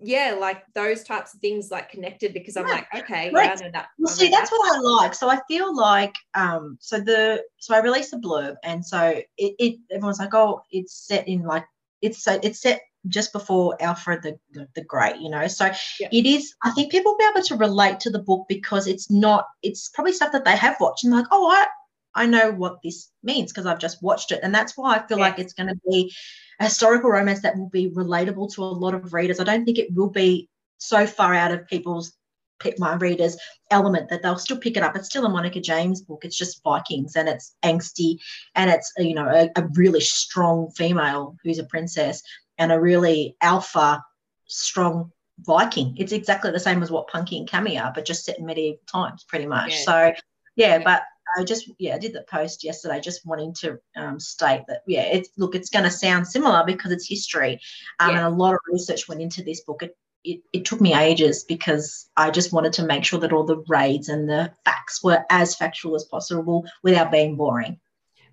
yeah, like those types of things like connected because I'm like, okay, right. yeah, I know that. Well, I see, that's that. what I like. So I feel like, um, so the so I released a blurb, and so it, it everyone's like, oh, it's set in like it's so it's set just before Alfred the the, the Great, you know. So Yeah. it is. I think people will be able to relate to the book because it's not. It's probably stuff that they have watched and like, oh, I I know what this means because I've just watched it, and that's why I feel Yeah. like it's going to be a historical romance that will be relatable to a lot of readers. I don't think it will be so far out of people's pick my readers element that they'll still pick it up. It's still a Monica James book. It's just Vikings and it's angsty and it's you know a, a really strong female who's a princess and a really alpha strong Viking. It's exactly the same as what Punky and Cami are, but just set in medieval times, pretty much. Yeah. So yeah, Yeah. but I just yeah, I did the post yesterday, just wanting to um, state that yeah, it's look, it's going to sound similar because it's history, um, Yeah. and a lot of research went into this book. It, it it took me ages because I just wanted to make sure that all the raids and the facts were as factual as possible without being boring.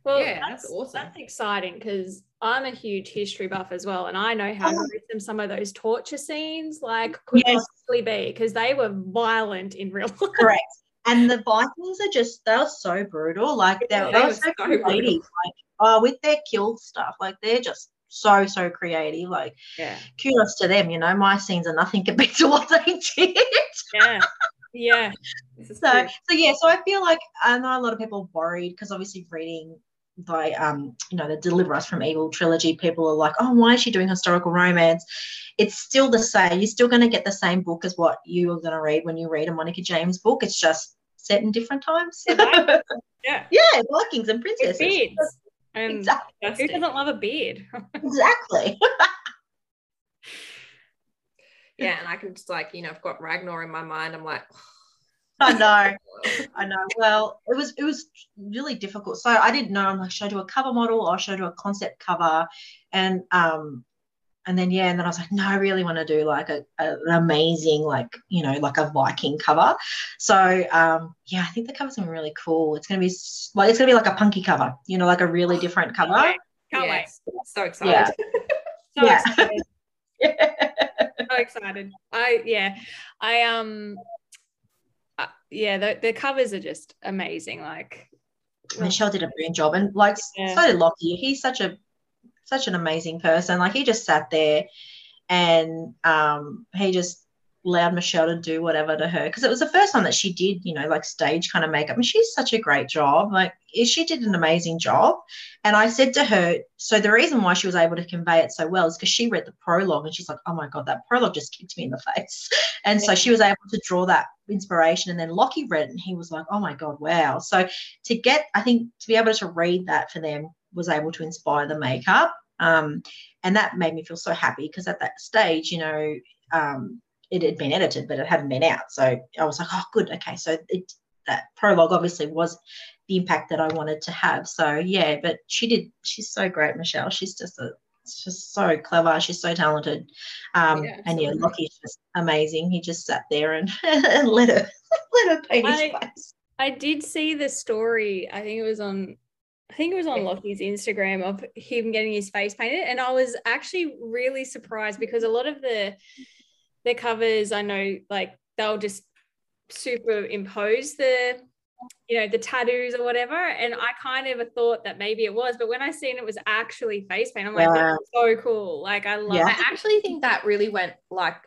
Well, Yeah, that's that's, awesome. That's exciting because I'm a huge history buff as well, and I know how Oh. gruesome some of those torture scenes like could Yes. possibly be because they were violent in real life. Correct. And the Vikings are just they're so brutal. Like they're, They they're were so so creative. brutal. Like oh, with their kill stuff, like they're just so so creative. Like Yeah. kudos to them. You know, my scenes are nothing *laughs* compared to what they did. Yeah, yeah. *laughs* So true. so yeah so i feel like i know a lot of people are worried because obviously reading by um you know the deliver us from evil trilogy people are like oh why is she doing historical romance it's still the same you're still going to get the same book as what you are going to read when you read a monica james book it's just set in different times *laughs* Yeah, Yeah, vikings and princesses beards. And exactly, who doesn't love a beard? *laughs* exactly. Yeah, and I can just like, you know, I've got Ragnar in my mind. I'm like, i know I know. Well, it was it was really difficult. So I didn't know. I'm like, should I do a cover model or should I do a concept cover? And um, and then yeah, and then I was like, no, I really want to do like a, a- an amazing like you know like a Viking cover. So um, yeah, I think the cover's gonna be really cool. It's gonna be like it's gonna be like a punky cover. You know, like a really different *gasps* cover. Can't yes, so excited. wait. *laughs* So Yeah. excited. *laughs* so excited. I yeah. I um yeah, the, the covers are just amazing. Like Michelle did a brilliant job, and like Yeah. so did Lochie. He's such a such an amazing person. Like he just sat there, and um, he just allowed Michelle to do whatever to her because it was the first time that she did, you know, like stage kind of makeup, and she's such a great job. Like she did an amazing job. And I said to her, so the reason why she was able to convey it so well is because she read the prologue, and she's like, oh my god, that prologue just kicked me in the face. *laughs* And so she was able to draw that inspiration. And then Lochie read it, and he was like, oh my god, wow. So to get, I think, to be able to read that for them was able to inspire the makeup. Um, and that made me feel so happy because at that stage, you know, um, it had been edited, but it hadn't been out. So I was like, oh, good. Okay. So it, that prologue obviously was the impact that I wanted to have. So yeah, but she did, she's so great, Michelle. She's just a, it's just so clever. She's so talented. Um, Yeah, and yeah. Lochie's just amazing. He just sat there and, *laughs* and let her *laughs* let her paint his I- face. I did see the story. I think it was on I think it was on Lochie's Instagram of him getting his face painted. And I was actually really surprised because a lot of the the covers I know like they'll just superimpose the you know the tattoos or whatever. And I kind of thought that maybe it was, but when I seen it was actually face paint, I'm like, Yeah. that's so cool. Like I love Yeah. I actually think that really went like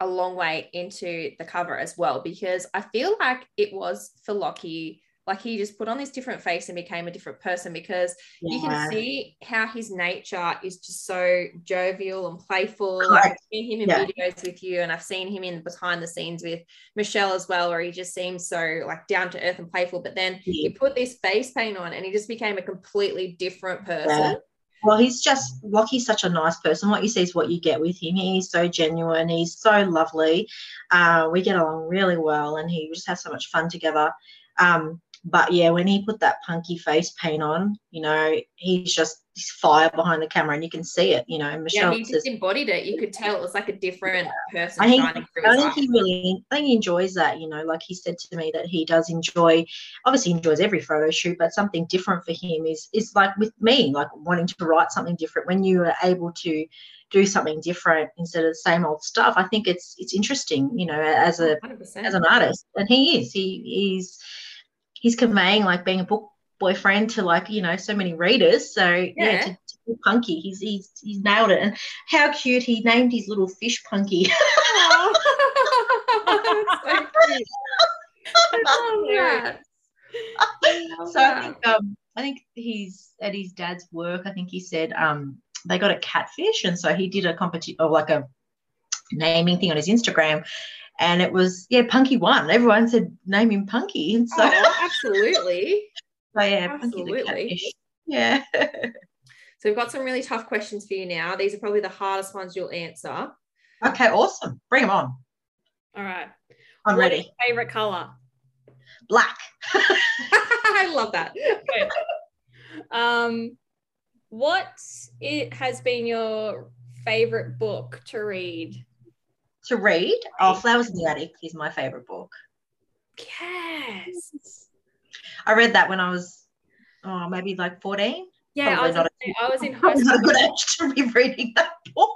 a long way into the cover as well because I feel like it was for Lochie. Like he just put on this different face and became a different person because you can see how his nature is just so jovial and playful. Like I've seen him in Yeah. videos with you, and I've seen him in behind the scenes with Michelle as well, where he just seems so like down to earth and playful. But then Yeah. he put this face paint on, and he just became a completely different person. Yeah. Well, he's just Lochie's such a nice person. What you see is what you get with him. He's so genuine. He's so lovely. Uh, we get along really well, and he we just have so much fun together. Um, but yeah, when he put that punky face paint on, you know, he's just fire behind the camera, and you can see it. You know, Michelle yeah, he says, just embodied it. You could tell it was like a different person I think, shining through I think he really, I think he enjoys that. You know, like he said to me that he does enjoy. Obviously, enjoys every photo shoot, but something different for him is is like with me, like wanting to write something different. When you are able to do something different instead of the same old stuff, I think it's it's interesting. You know, as a 100%. as an artist, and he is. He he's he's conveying like being a book boyfriend to like you know so many readers. So yeah, Yeah. to, to punky, he's he's he's nailed it. And how cute he named his little fish punky. *laughs* *laughs* So. I love that. I love so I that. think um I think he's at his dad's work. I think he said um they got a catfish, and so he did a competition or like a naming thing on his Instagram, and it was yeah Punky won. Everyone said name him Punky, and so, Oh, absolutely. *laughs* so yeah absolutely. Yeah. *laughs* So we've got some really tough questions for you now. These are probably the hardest ones you'll answer. okay, awesome. Bring them on. All right. I'm What ready. favorite color? Black. *laughs* I love that. Um, what it has been your favorite book to read? To read. Oh, Flowers in the Attic is my favorite book. Yes. I read that when I was oh maybe like 14. Yeah, I was, not in, I was in *laughs* high Probably not a school. good age to be reading that book.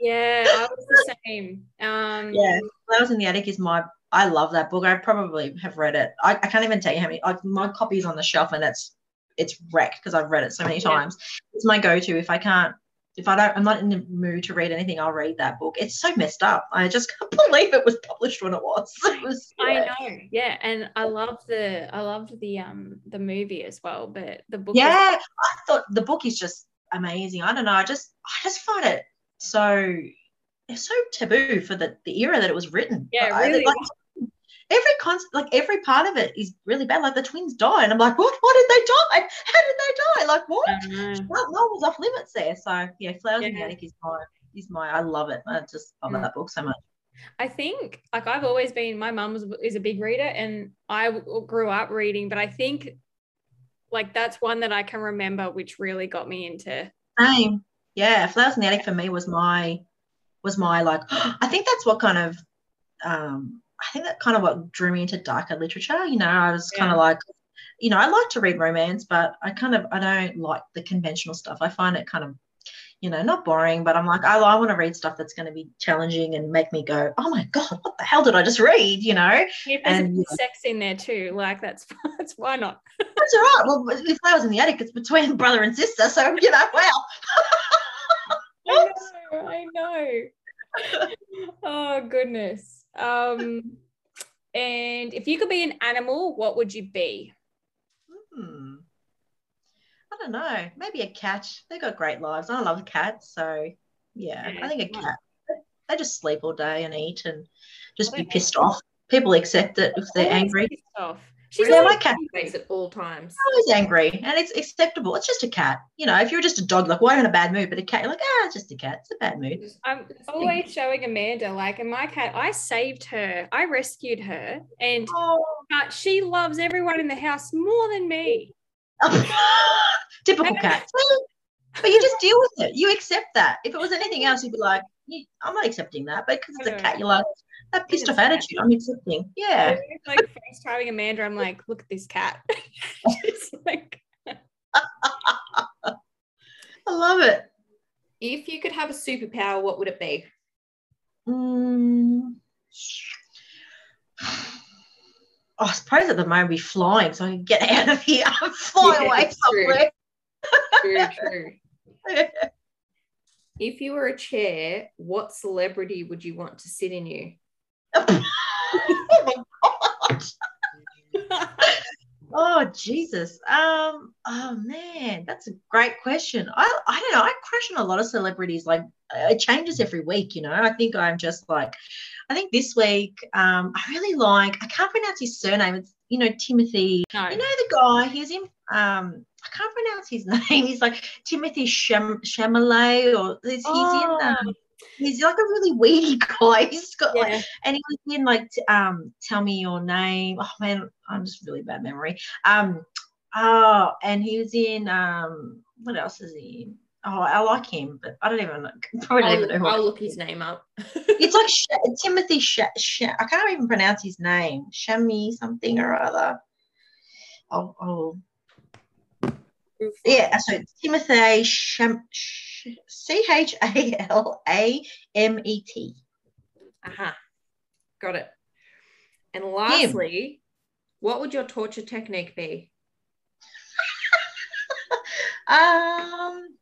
Yeah, I was the same. Um, Yeah, Flowers in the Attic is my. I love that book. I probably have read it. I, I can't even tell you how many. I, my copy is on the shelf and it's it's wrecked because I've read it so many Yeah. times. It's my go-to if I can't. If I don't, I'm not in the mood to read anything. I'll read that book. It's so messed up. I just can't *laughs* believe it was published when it was. *laughs* It was I know. Yeah, and I loved the I loved the um the movie as well, but the book. was- Yeah, I thought the book is just amazing. I don't know. I just I just find it so it's so taboo for the the era that it was written. Yeah, really. like, every concept, like every part of it is really bad. Like the twins die, and I'm like, what? Why did they die? How did they die? Like what? Don't. No, was off limits there. So yeah, Flowers in the Attic is my is my. I love it. I just love Mm. that book so much. I think like I've always been my mum was is a big reader and I grew up reading, but I think like that's one that I can remember which really got me into. Same. Yeah, Flowers in the Attic for me was my was my like *gasps* I think that's what kind of um I think that kind of what drew me into darker literature. You know, I was kind Yeah. of like, you know, I like to read romance, but I kind of I don't like the conventional stuff. I find it kind of, you know, not boring, but I'm like, I, I want to read stuff that's going to be challenging and make me go, oh my god, what the hell did I just read? You know, If there's And, bit of sex in there too, like that's *laughs* that's why not? that's all right. Well, if I was in the Attic, it's between *laughs* brother and sister, so you know, wow. I know, I know. *laughs* oh goodness. Um and if you could be an animal, what would you be? Hmm. I don't know. Maybe a cat. They've got great lives. I love cats, so yeah, Yeah, I think a cat. They just sleep all day and eat and just be pissed off. People accept it if they're angry. pissed off. She's Yeah, always my cat Makes at all times. always angry, and it's acceptable. It's just a cat. You know, if you're just a dog, like why are you in a bad mood? But a cat, you're like, ah, it's just a cat. It's a bad mood. I'm always showing Amanda, like, and my cat, I saved her, I rescued her, and Oh. but she loves everyone in the house more than me. *laughs* Typical cat. *laughs* But you just deal with it. You accept that. If it was anything else, you'd be like, I'm not accepting that. But because it's a cat, you're like, that pissed off It's a cat. attitude. I'm accepting. Yeah. Like FaceTiming Amanda, I'm like, look at this cat. *laughs* She's like, *laughs* I love it. If you could have a superpower, what would it be? Mm. *sighs* Oh, I suppose at the moment be flying so I can get out of here. *laughs* Fly Yeah, away true. somewhere. True, true. If you were a chair, what celebrity would you want to sit in you? Oh my god. *laughs* Oh Jesus. Um. Oh man, that's a great question. I I don't know. I crush on a lot of celebrities. Like it changes every week. You know. I think I'm just like. I think this week. Um. I really like. I can't pronounce his surname. It's you know Timothy. no. You know the guy. He's in. Um. I can't pronounce his *laughs* name. He's like Timothy Cham- Chalamet, or he's, he's Oh, in. Um, he's like a really weedy *laughs* guy. He's got like, and he was in like um, tell me your name. Oh man, I'm just really bad memory. Um, oh, and he was in um, what else is he in? Oh, I like him, but I don't even know. *laughs* Probably don't even know I'll, look his name up. It's *laughs* like Sh- Timothy. Sh- Sh- I can't even pronounce his name. Shami something or other. Oh, oh, yeah. So Timothy Sham. C H A L A M E T. Aha. Got it. And lastly, what would your torture technique be? *laughs* Um,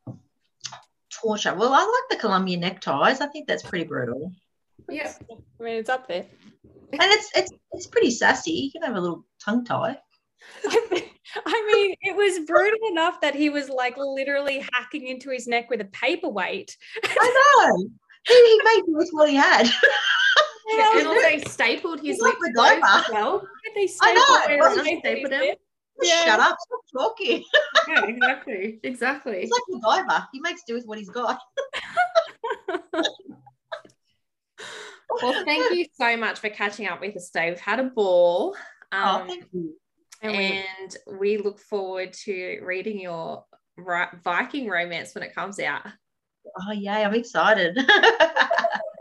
torture. Well, I like the Colombia neckties. I think that's pretty brutal, Yeah. I mean, it's up there. and it's it's it's pretty sassy. You can have a little tongue tie. *laughs* I mean, it was brutal enough that he was like literally hacking into his neck with a paperweight. I *laughs* know. He, he made do with what he had. Yeah, and also he stapled his He's like lips MacGyver. as well. They I know, stapled well, his they stapled him. Yeah. Shut up! Stop talking. Yeah, exactly. Exactly. He's like MacGyver. He makes do with what he's got. *laughs* Well, thank you so much for catching up with us today. We've had a ball. Oh, Um, thank you. And we- and we look forward to reading your Viking romance when it comes out. Oh, yay! I'm excited. *laughs*